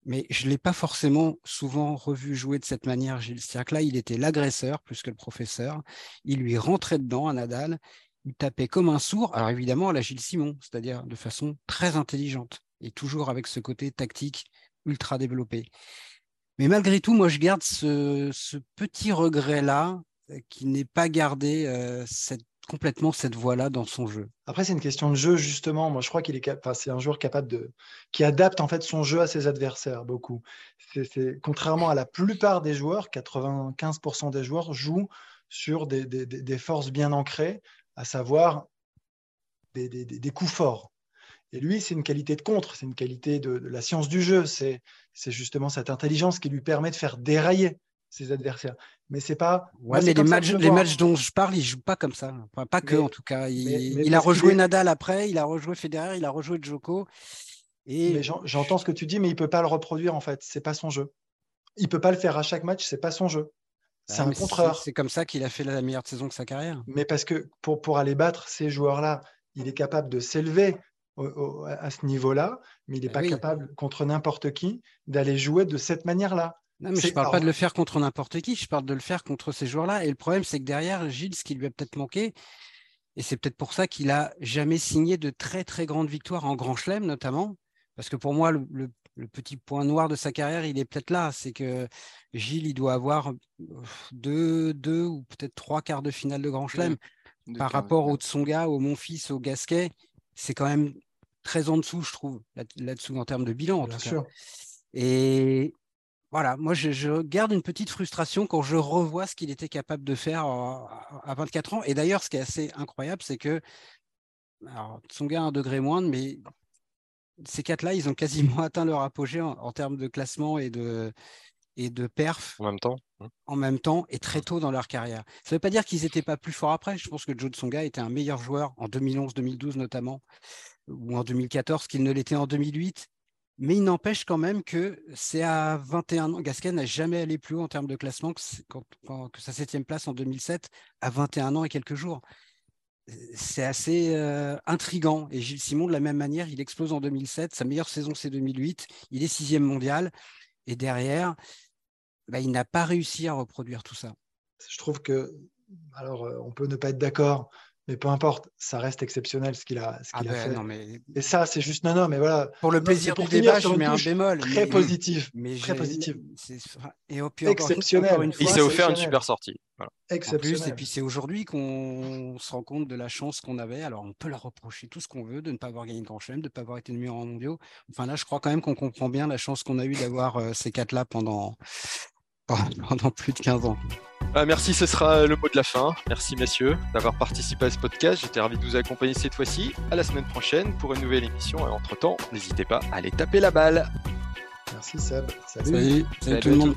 mais je ne l'ai pas forcément souvent revu jouer de cette manière, Gilles. cest là, il était l'agresseur plus que le professeur. Il lui rentrait dedans à Nadal. Il tapait comme un sourd. Alors évidemment, à la Gilles Simon, c'est-à-dire de façon très intelligente et toujours avec ce côté tactique ultra développé. Mais malgré tout, moi, je garde ce, petit regret-là euh, qui n'est pas gardé euh, complètement cette voie-là dans son jeu. Après, c'est une question de jeu, justement. Moi, je crois qu'il est, enfin, c'est un joueur capable de, qui adapte en fait son jeu à ses adversaires beaucoup. C'est, contrairement à la plupart des joueurs, 95% des joueurs jouent sur des, forces bien ancrées, à savoir des, coups forts. Et lui, c'est une qualité de contre, c'est une qualité de, la science du jeu, c'est justement cette intelligence qui lui permet de faire dérailler ses adversaires. Mais c'est pas. Ouais, mais les matchs, les matchs dont je parle, il joue pas comme ça. pas que, en tout cas. Il, a rejoué Nadal après, il a rejoué Federer, il a rejoué Djoko. Et... J'entends ce que tu dis, mais il peut pas le reproduire en fait. C'est pas son jeu. Il peut pas le faire à chaque match, c'est pas son jeu. C'est un contreur. C'est comme ça qu'il a fait la meilleure saison de sa carrière. Mais parce que pour, pour aller battre ces joueurs-là, il est capable de s'élever à ce niveau-là, mais il n'est bah pas capable contre n'importe qui d'aller jouer de cette manière-là. Non, mais je ne parle pas de le faire contre n'importe qui, je parle de le faire contre ces joueurs-là. Et le problème, c'est que derrière, Gilles, ce qui lui a peut-être manqué, et c'est peut-être pour ça qu'il a jamais signé de très très grandes victoires en Grand Chelem, notamment, parce que pour moi, le, petit point noir de sa carrière, il est peut-être là, c'est que Gilles, il doit avoir deux, deux ou peut-être trois quarts de finale de Grand Chelem par rapport au Tsonga, au Monfils, au Gasquet, c'est quand même très en dessous, je trouve, là-dessous en termes de bilan. En Bien sûr. Et voilà, moi je, garde une petite frustration quand je revois ce qu'il était capable de faire à 24 ans. Et d'ailleurs, ce qui est assez incroyable, c'est que alors, Tsonga a un degré moindre, mais ces quatre-là, ils ont quasiment atteint leur apogée en termes de classement et de, et de perf en même temps hein. en même temps et très tôt dans leur carrière. Ça ne veut pas dire qu'ils n'étaient pas plus forts après. Je pense que Joe Tsonga était un meilleur joueur en 2011-2012 notamment, ou en 2014 qu'il ne l'était en 2008. Mais il n'empêche quand même que c'est à 21 ans. Gasquet n'a jamais allé plus haut en termes de classement que, sa septième place en 2007 à 21 ans et quelques jours. C'est assez euh, intrigant. Et Gilles Simon, de la même manière, il explose en 2007. Sa meilleure saison, c'est 2008. Il est sixième mondial. Et derrière, bah, il n'a pas réussi à reproduire tout ça. Je trouve que, alors euh, on peut ne pas être d'accord, mais peu importe, ça reste exceptionnel ce qu'il a, ah ben, fait. Et ça, c'est juste non, non, mais voilà. Pour le plaisir du débat, je mets un bémol. Très positif. très positif. Et exceptionnel. il s'est offert une super sortie. Exceptionnel. et puis c'est aujourd'hui qu'on se rend compte de la chance qu'on avait. Alors on peut la reprocher tout ce qu'on veut de ne pas avoir gagné le Grand Chelem, de ne pas avoir été numéro en mondiaux. Enfin là, je crois quand même qu'on comprend bien la chance qu'on a eu d'avoir euh, ces quatre-là pendant pendant plus de 15 ans. Ah, merci, ce sera le mot de la fin. Merci messieurs d'avoir participé à ce podcast. J'étais ravi de vous accompagner cette fois-ci. À la semaine prochaine pour une nouvelle émission. Et entre-temps, n'hésitez pas à aller taper la balle. Merci Seb. Salut. Salut, tout le monde.